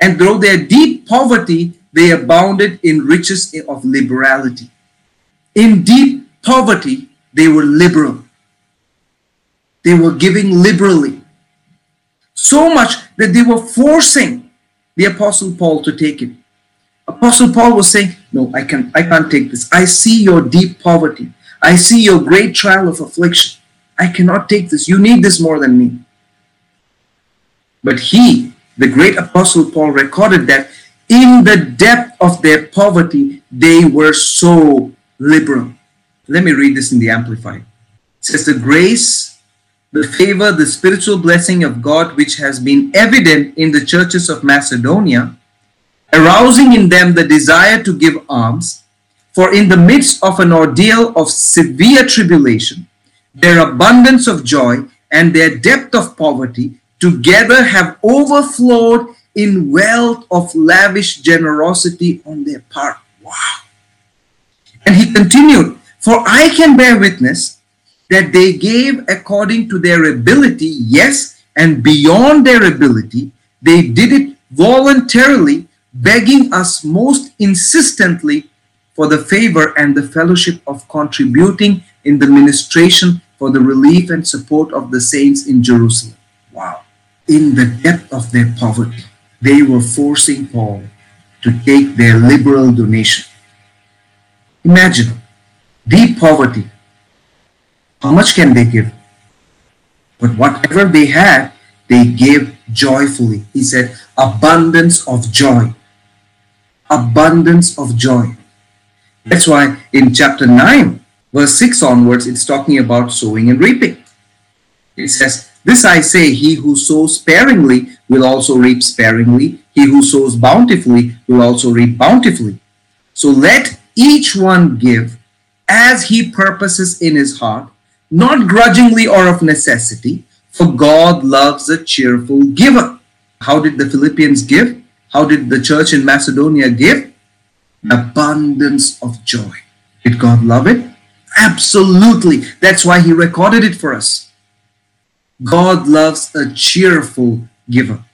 Speaker 1: And through their deep poverty, they abounded in riches of liberality. In deep poverty, they were liberal. They were giving liberally. So much that they were forcing the apostle paul to take it. Apostle paul was saying no i can i can't take this. I see your deep poverty. I see your great trial of affliction. I cannot take this. You need this more than me. But he the great apostle paul recorded that in the depth of their poverty they were so liberal. Let me read this in the amplified. It says the grace the favor, the spiritual blessing of God, which has been evident in the churches of Macedonia, arousing in them the desire to give alms. For in the midst of an ordeal of severe tribulation, their abundance of joy and their depth of poverty together have overflowed in wealth of lavish generosity on their part. Wow. And he continued, For I can bear witness that they gave according to their ability, yes, and beyond their ability. They did it voluntarily, begging us most insistently for the favor and the fellowship of contributing in the ministration for the relief and support of the saints in Jerusalem. Wow. In the depth of their poverty, they were forcing Paul to take their liberal donation. Imagine deep poverty, how much can they give? But whatever they had, they gave joyfully. He said, abundance of joy. Abundance of joy. That's why in chapter 9, verse 6 onwards, it's talking about sowing and reaping. It says, This I say, he who sows sparingly will also reap sparingly. He who sows bountifully will also reap bountifully. So let each one give as he purposes in his heart, not grudgingly or of necessity, for God loves a cheerful giver. How did the Philippians give? How did the church in Macedonia give? Abundance of joy. Did God love it? Absolutely. That's why he recorded it for us. God loves a cheerful giver.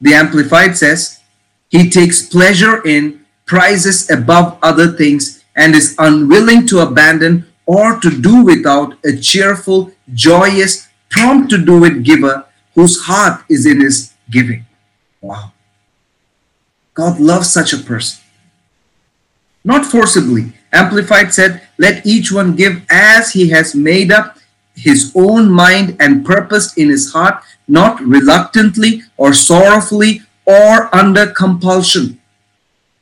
Speaker 1: The Amplified says, He takes pleasure in, prizes above other things, and is unwilling to abandon or to do without a cheerful, joyous, prompt to do it giver whose heart is in his giving. Wow. God loves such a person. Not forcibly. Amplified said, Let each one give as he has made up his own mind and purposed in his heart, not reluctantly or sorrowfully or under compulsion.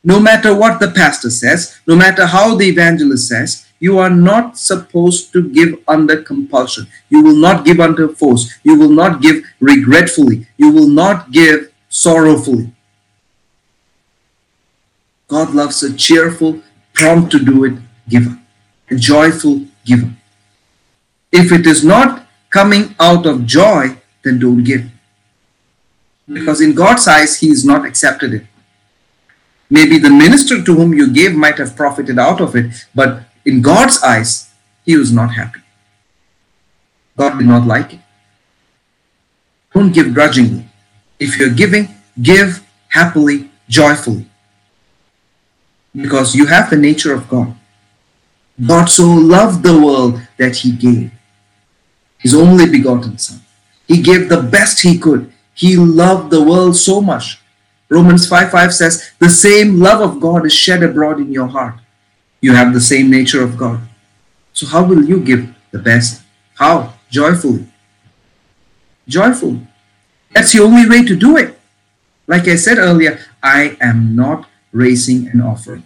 Speaker 1: No matter what the pastor says, no matter how the evangelist says, you are not supposed to give under compulsion. You will not give under force. You will not give regretfully. You will not give sorrowfully. God loves a cheerful, prompt to do it giver, a joyful giver. If it is not coming out of joy, then don't give. Hmm. Because in God's eyes, He is not accepted it. Maybe the minister to whom you gave might have profited out of it, but in God's eyes, he was not happy. God did not like it. Don't give grudgingly. If you're giving, give happily, joyfully. Because you have the nature of God. God so loved the world that he gave his only begotten Son. He gave the best he could. He loved the world so much. Romans 5 5 says, The same love of God is shed abroad in your heart. You have the same nature of God. So, how will you give the best? How? Joyfully. Joyfully. That's the only way to do it. Like I said earlier, I am not raising an offering.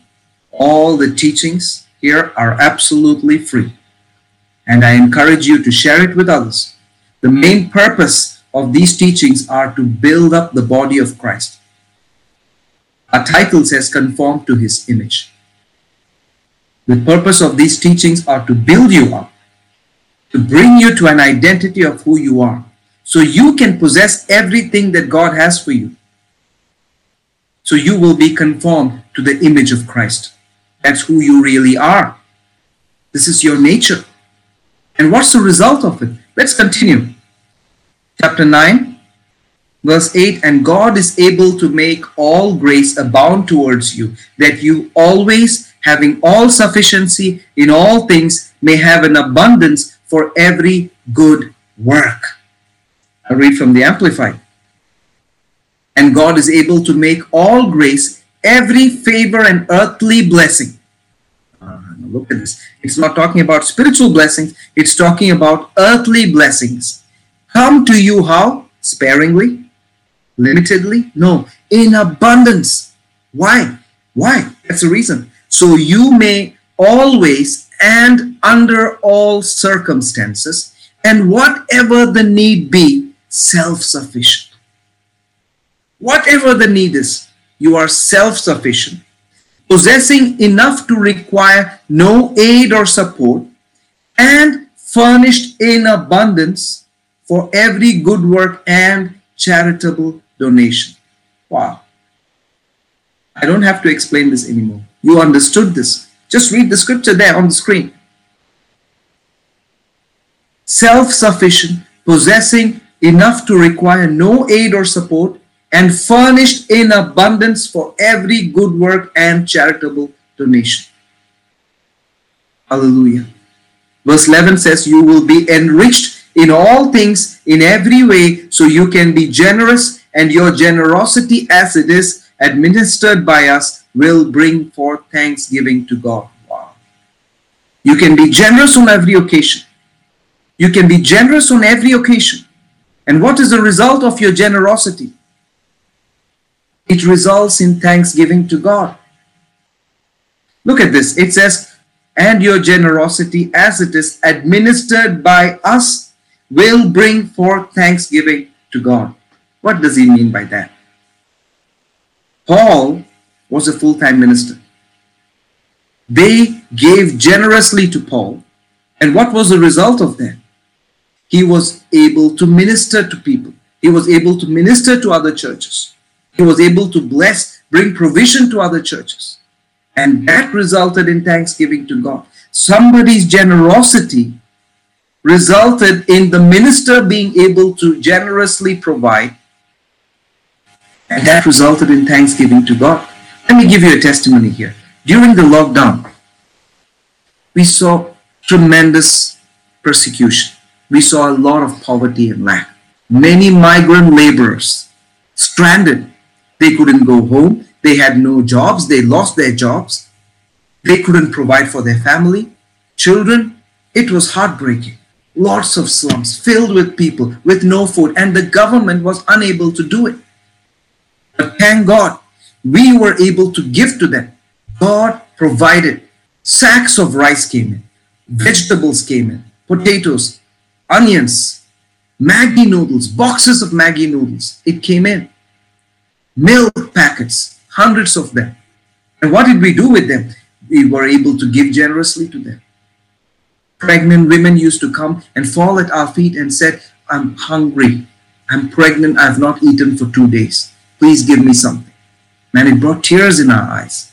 Speaker 1: All the teachings here are absolutely free and I encourage you to share it with others. The main purpose of these teachings are to build up the body of Christ. Our title says conform to his image. The purpose of these teachings are to build you up, to bring you to an identity of who you are, so you can possess everything that God has for you. So you will be conformed to the image of Christ. That's who you really are. This is your nature. And what's the result of it? Let's continue. Chapter 9, verse 8 And God is able to make all grace abound towards you, that you always, having all sufficiency in all things, may have an abundance for every good work. I read from the Amplified. And God is able to make all grace, every favor and earthly blessing ah, Look at this. It's not talking about spiritual blessings, it's talking about earthly blessings. Come to you how? Sparingly? Limitedly? No, in abundance. Why? Why? That's the reason. So you may always and under all circumstances and whatever the need be, self sufficient. Whatever the need is, you are self sufficient possessing enough to require no aid or support, and furnished in abundance for every good work and charitable donation. Wow. I don't have to explain this anymore. You understood this. Just read the scripture there on the screen. Self sufficient, possessing enough to require no aid or support, and furnished in abundance for every good work and charitable donation. Hallelujah. Verse 11 says, You will be enriched in all things in every way, so you can be generous, and your generosity, as it is administered by us, will bring forth thanksgiving to God. Wow. You can be generous on every occasion. You can be generous on every occasion. And what is the result of your generosity? it results in thanksgiving to God. Look at this. It says, and your generosity as it is administered by us will bring forth thanksgiving to God. What does he mean by that? Paul was a full time minister. They gave generously to Paul. And what was the result of that? He was able to minister to people, he was able to minister to other churches, he was able to bless, bring provision to other churches. And that resulted in thanksgiving to God. Somebody's generosity resulted in the minister being able to generously provide, and that resulted in thanksgiving to God. Let me give you a testimony here. During the lockdown, we saw tremendous persecution. We saw a lot of poverty and lack. Many migrant laborers stranded. They couldn't go home. They had no jobs. They lost their jobs. They couldn't provide for their family, children. It was heartbreaking lots of slums filled with people with no food, and the government was unable to do it. But thank God, we were able to give to them. God provided. Sacks of rice came in, vegetables came in, potatoes, onions, Maggi noodles, boxes of Maggi noodles. It came in. Milk packets, hundreds of them. And what did we do with them? We were able to give generously to them pregnant women used to come and fall at our feet and said, I'm hungry. I'm pregnant. I've not eaten for two days. Please give me something. Man, it brought tears in our eyes.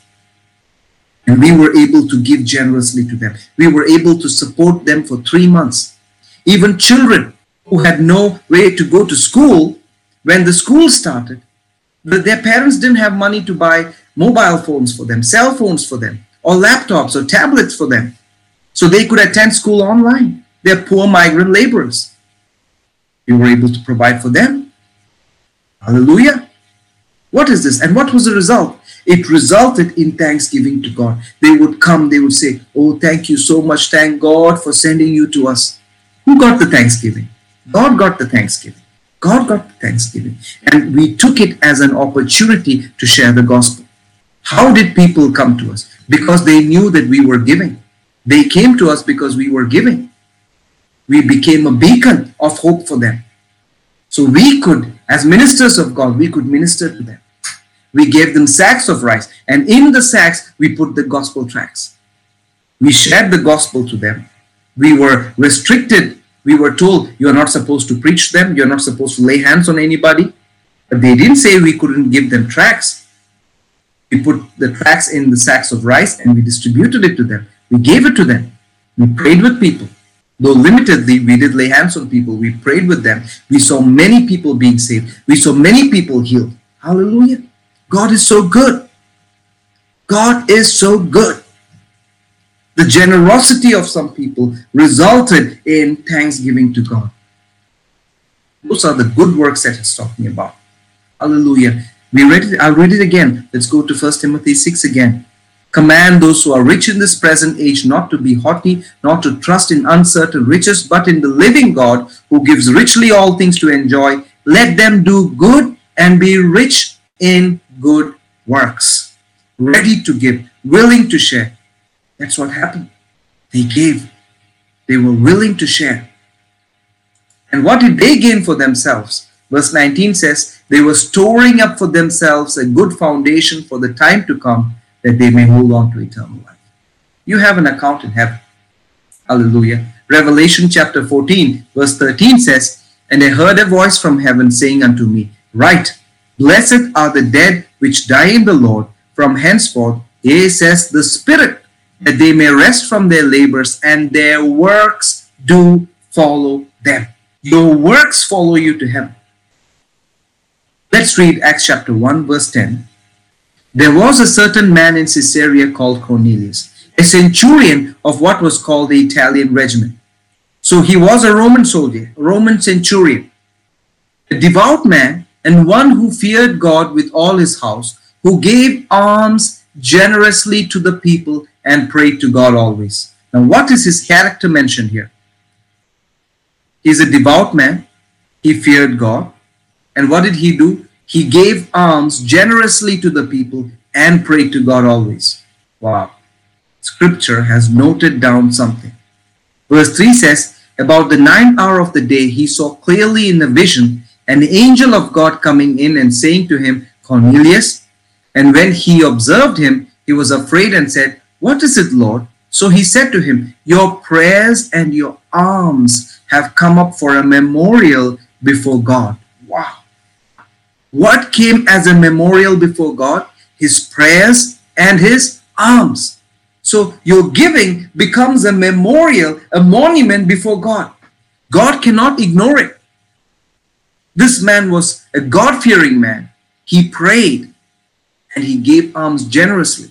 Speaker 1: And we were able to give generously to them. We were able to support them for three months. Even children who had no way to go to school, when the school started, their parents didn't have money to buy mobile phones for them, cell phones for them, or laptops or tablets for them so they could attend school online. They're poor migrant laborers. We were able to provide for them. Hallelujah. What is this? And what was the result? It resulted in thanksgiving to God. They would come, they would say, Oh, thank you so much. Thank God for sending you to us. Who got the thanksgiving? God got the thanksgiving. God got the thanksgiving. And we took it as an opportunity to share the gospel. How did people come to us? Because they knew that we were giving. They came to us because we were giving. We became a beacon of hope for them. So we could, as ministers of God, we could minister to them. We gave them sacks of rice, and in the sacks, we put the gospel tracts. We shared the gospel to them. We were restricted. We were told, you're not supposed to preach them, you're not supposed to lay hands on anybody. But they didn't say we couldn't give them tracts. We put the tracts in the sacks of rice and we distributed it to them. We gave it to them. We prayed with people. Though limitedly, we did lay hands on people. We prayed with them. We saw many people being saved. We saw many people healed. Hallelujah. God is so good. God is so good. The generosity of some people resulted in thanksgiving to God. Those are the good works that it's talking about. Hallelujah. We read it, I'll read it again. Let's go to 1 Timothy 6 again. Command those who are rich in this present age not to be haughty, not to trust in uncertain riches, but in the living God who gives richly all things to enjoy. Let them do good and be rich in good works, ready to give, willing to share. That's what happened. They gave, they were willing to share. And what did they gain for themselves? Verse 19 says, They were storing up for themselves a good foundation for the time to come that they may hold on to eternal life. You have an account in heaven. Hallelujah. Revelation chapter 14, verse 13 says, And I heard a voice from heaven saying unto me, Write, blessed are the dead which die in the Lord from henceforth, yea, says the Spirit, that they may rest from their labors and their works do follow them. Your works follow you to heaven. Let's read Acts chapter 1, verse 10. There was a certain man in Caesarea called Cornelius, a centurion of what was called the Italian regiment. So he was a Roman soldier, a Roman centurion, a devout man, and one who feared God with all his house, who gave alms generously to the people and prayed to God always. Now, what is his character mentioned here? He's a devout man, he feared God, and what did he do? He gave alms generously to the people and prayed to God always. Wow. Scripture has noted down something. Verse 3 says, about the ninth hour of the day, he saw clearly in a vision an angel of God coming in and saying to him, Cornelius. And when he observed him, he was afraid and said, What is it, Lord? So he said to him, Your prayers and your alms have come up for a memorial before God. Wow. What came as a memorial before God? His prayers and his alms. So your giving becomes a memorial, a monument before God. God cannot ignore it. This man was a God fearing man. He prayed and he gave alms generously.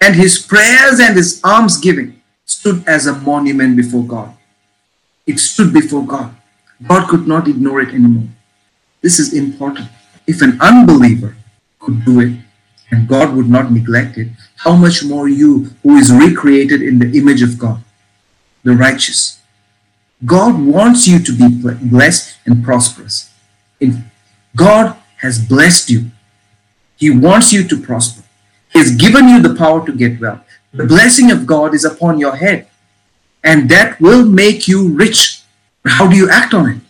Speaker 1: And his prayers and his alms giving stood as a monument before God. It stood before God. God could not ignore it anymore. This is important. If an unbeliever could do it and God would not neglect it, how much more you who is recreated in the image of God, the righteous. God wants you to be blessed and prosperous. God has blessed you. He wants you to prosper. He has given you the power to get wealth. The blessing of God is upon your head, and that will make you rich. How do you act on it?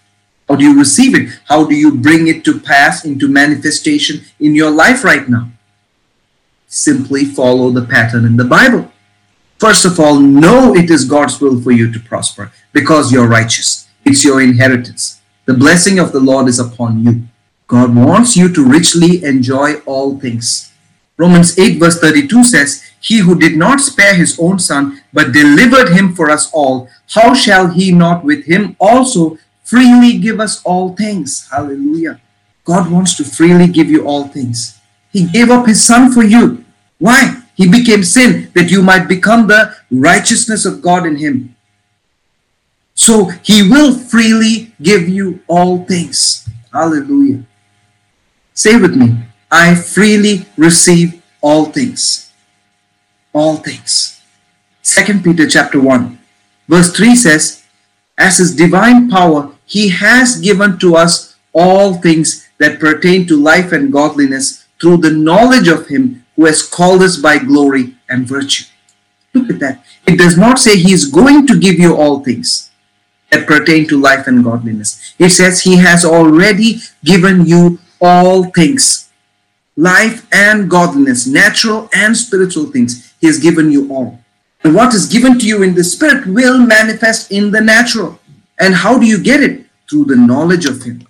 Speaker 1: How do you receive it? How do you bring it to pass into manifestation in your life right now? Simply follow the pattern in the Bible. First of all, know it is God's will for you to prosper because you're righteous. It's your inheritance. The blessing of the Lord is upon you. God wants you to richly enjoy all things. Romans 8, verse 32 says, He who did not spare his own son, but delivered him for us all, how shall he not with him also freely give us all things? Hallelujah. God wants to freely give you all things. He gave up his son for you. Why? He became sin that you might become the righteousness of God in him. So he will freely give you all things. Hallelujah. Say with me, I freely receive all things. All things. Second Peter chapter 1, verse 3 says, As his divine power, he has given to us all things that pertain to life and godliness through the knowledge of him who has called us by glory and virtue. Look at that. It does not say he is going to give you all things that pertain to life and godliness. It says he has already given you all things life and godliness, natural and spiritual things. He has given you all. And what is given to you in the spirit will manifest in the natural. And how do you get it? Through the knowledge of Him.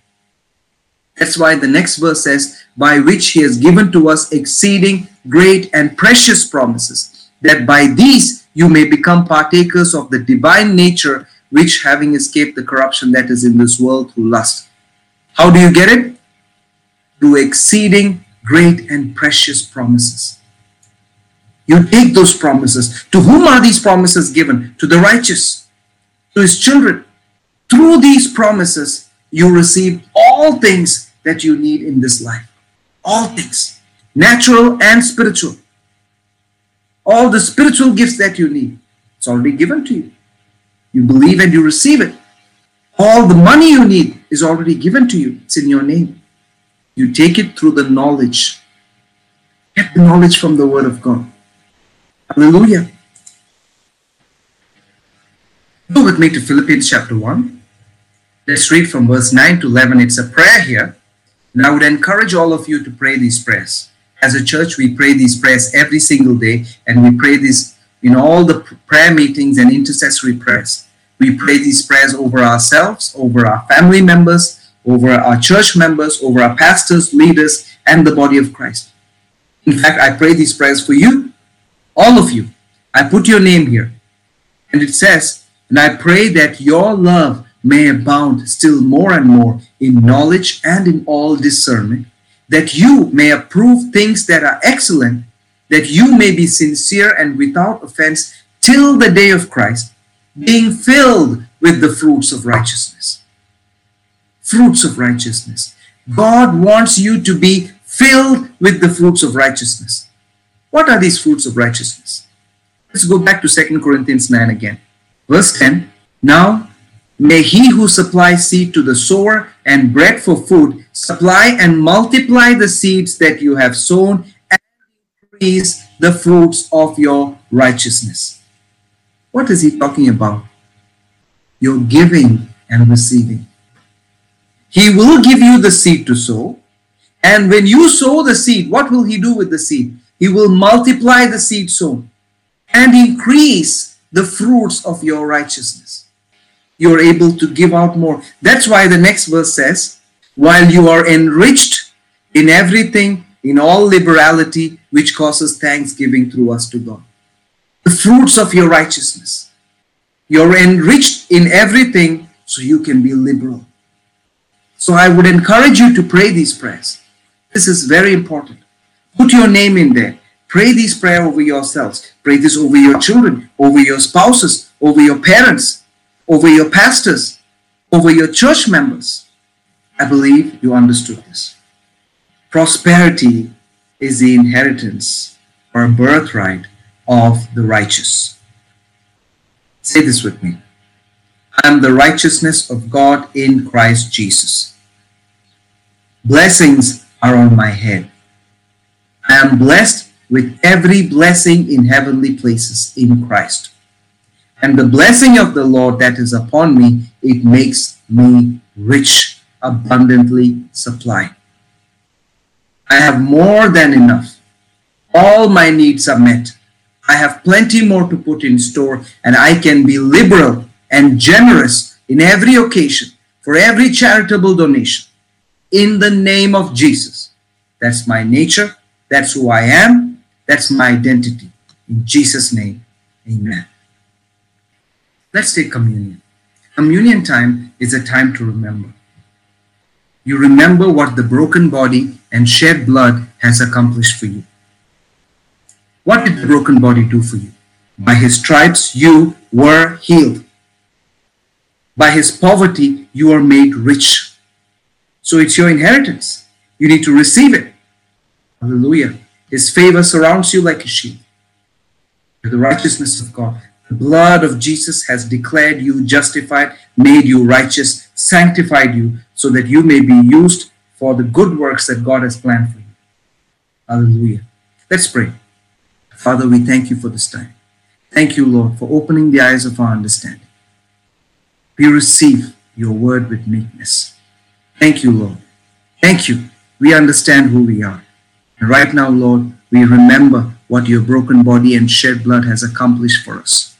Speaker 1: That's why the next verse says, By which He has given to us exceeding great and precious promises, that by these you may become partakers of the divine nature, which having escaped the corruption that is in this world through lust. How do you get it? through exceeding great and precious promises. You take those promises. To whom are these promises given? To the righteous, to his children. Through these promises, you receive all things that you need in this life. All things, natural and spiritual. All the spiritual gifts that you need, it's already given to you. You believe and you receive it. All the money you need is already given to you, it's in your name. You take it through the knowledge. Get the knowledge from the Word of God. Hallelujah. Go with me to Philippians chapter 1. Let's read from verse 9 to 11. It's a prayer here. And I would encourage all of you to pray these prayers. As a church, we pray these prayers every single day, and we pray this in all the prayer meetings and intercessory prayers. We pray these prayers over ourselves, over our family members, over our church members, over our pastors, leaders, and the body of Christ. In fact, I pray these prayers for you, all of you. I put your name here. And it says, And I pray that your love may abound still more and more in knowledge and in all discernment, that you may approve things that are excellent, that you may be sincere and without offense till the day of Christ, being filled with the fruits of righteousness fruits of righteousness. God wants you to be filled with the fruits of righteousness. What are these fruits of righteousness? Let's go back to 2 Corinthians 9 again. Verse 10 Now may he who supplies seed to the sower and bread for food supply and multiply the seeds that you have sown increase the fruits of your righteousness. What is he talking about? you're giving and receiving. He will give you the seed to sow. And when you sow the seed, what will He do with the seed? He will multiply the seed sown and increase the fruits of your righteousness. You're able to give out more. That's why the next verse says, while you are enriched in everything, in all liberality, which causes thanksgiving through us to God. The fruits of your righteousness. You're enriched in everything so you can be liberal. So I would encourage you to pray these prayers. This is very important. Put your name in there. Pray this prayer over yourselves. Pray this over your children, over your spouses, over your parents, over your pastors, over your church members. I believe you understood this. Prosperity is the inheritance or birthright of the righteous. Say this with me. I am the righteousness of God in Christ Jesus. Blessings are on my head. I am blessed with every blessing in heavenly places in Christ. And the blessing of the Lord that is upon me, it makes me rich, abundantly supplied. I have more than enough. All my needs are met. I have plenty more to put in store, and I can be liberal and generous in every occasion for every charitable donation in the name of Jesus. That's my nature. That's who I am. That's my identity. In Jesus' name, amen. Let's take communion. Communion time is a time to remember. You remember what the broken body and shed blood has accomplished for you. What did the broken body do for you? By his stripes you were healed. By his poverty you are made rich. So it's your inheritance. You need to receive it. Hallelujah. His favor surrounds you like a shield. The righteousness of God. The blood of Jesus has declared you justified, made you righteous, sanctified you, so that you may be used for the good works that God has planned for you. Hallelujah. Let's pray. Father, we thank you for this time. Thank you, Lord, for opening the eyes of our understanding. We receive your word with meekness. Thank you, Lord. Thank you. We understand who we are. And right now, Lord, we remember what your broken body and shed blood has accomplished for us.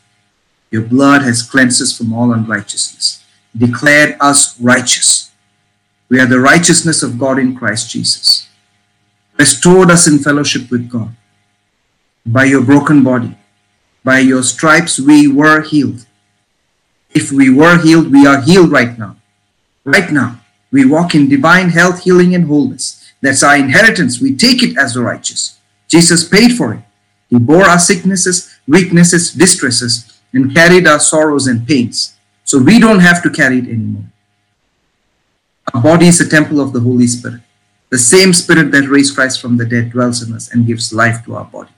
Speaker 1: Your blood has cleansed us from all unrighteousness, declared us righteous. We are the righteousness of God in Christ Jesus, restored us in fellowship with God by your broken body. By your stripes we were healed. If we were healed, we are healed right now. Right now, we walk in divine health, healing, and wholeness. That's our inheritance. We take it as the righteous. Jesus paid for it. He bore our sicknesses, weaknesses, distresses, and carried our sorrows and pains. So we don't have to carry it anymore. Our body is a temple of the Holy Spirit. The same Spirit that raised Christ from the dead dwells in us and gives life to our body.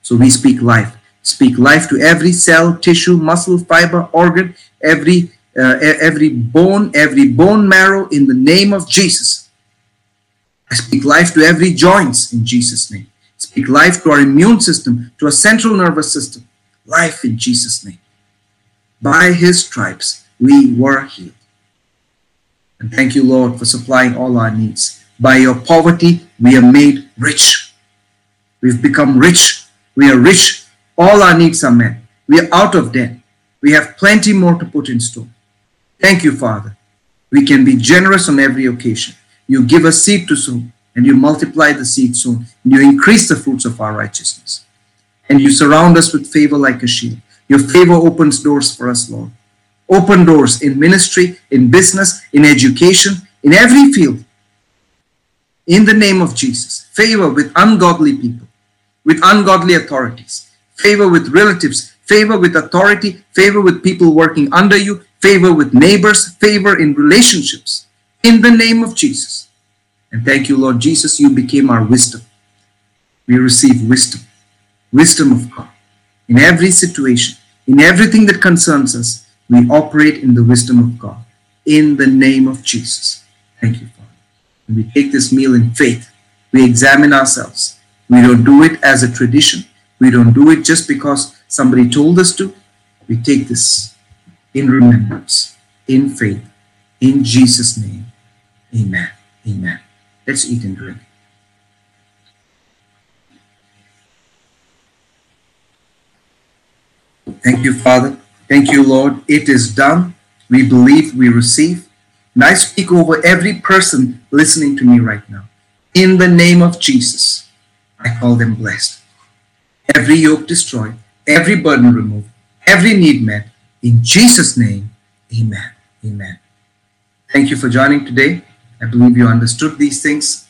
Speaker 1: So we speak life. Speak life to every cell, tissue, muscle, fiber, organ, every uh, every bone, every bone marrow in the name of Jesus. I speak life to every joints in Jesus' name. Speak life to our immune system, to our central nervous system. Life in Jesus' name. By his stripes we were healed. And thank you, Lord, for supplying all our needs. By your poverty we are made rich. We've become rich we are rich. All our needs are met. We are out of debt. We have plenty more to put in store. Thank you, Father. We can be generous on every occasion. You give us seed to sow, and you multiply the seed sown, and you increase the fruits of our righteousness. And you surround us with favor like a shield. Your favor opens doors for us, Lord. Open doors in ministry, in business, in education, in every field. In the name of Jesus, favor with ungodly people with ungodly authorities, favor with relatives, favor with authority, favor with people working under you, favor with neighbors, favor in relationships. In the name of Jesus. And thank you, Lord Jesus, you became our wisdom. We receive wisdom, wisdom of God. In every situation, in everything that concerns us, we operate in the wisdom of God. In the name of Jesus. Thank you, Father. And we take this meal in faith. We examine ourselves we don't do it as a tradition. We don't do it just because somebody told us to. We take this in remembrance, in faith, in Jesus' name. Amen. Amen. Let's eat and drink. Thank you, Father. Thank you, Lord. It is done. We believe, we receive. And I speak over every person listening to me right now. In the name of Jesus, I call them blessed. Every yoke destroyed, every burden removed, every need met. In Jesus' name, amen. Amen. Thank you for joining today. I believe you understood these things.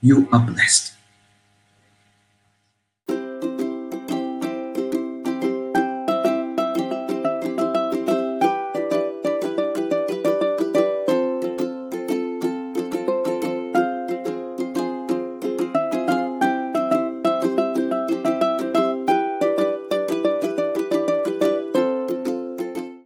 Speaker 1: You are blessed.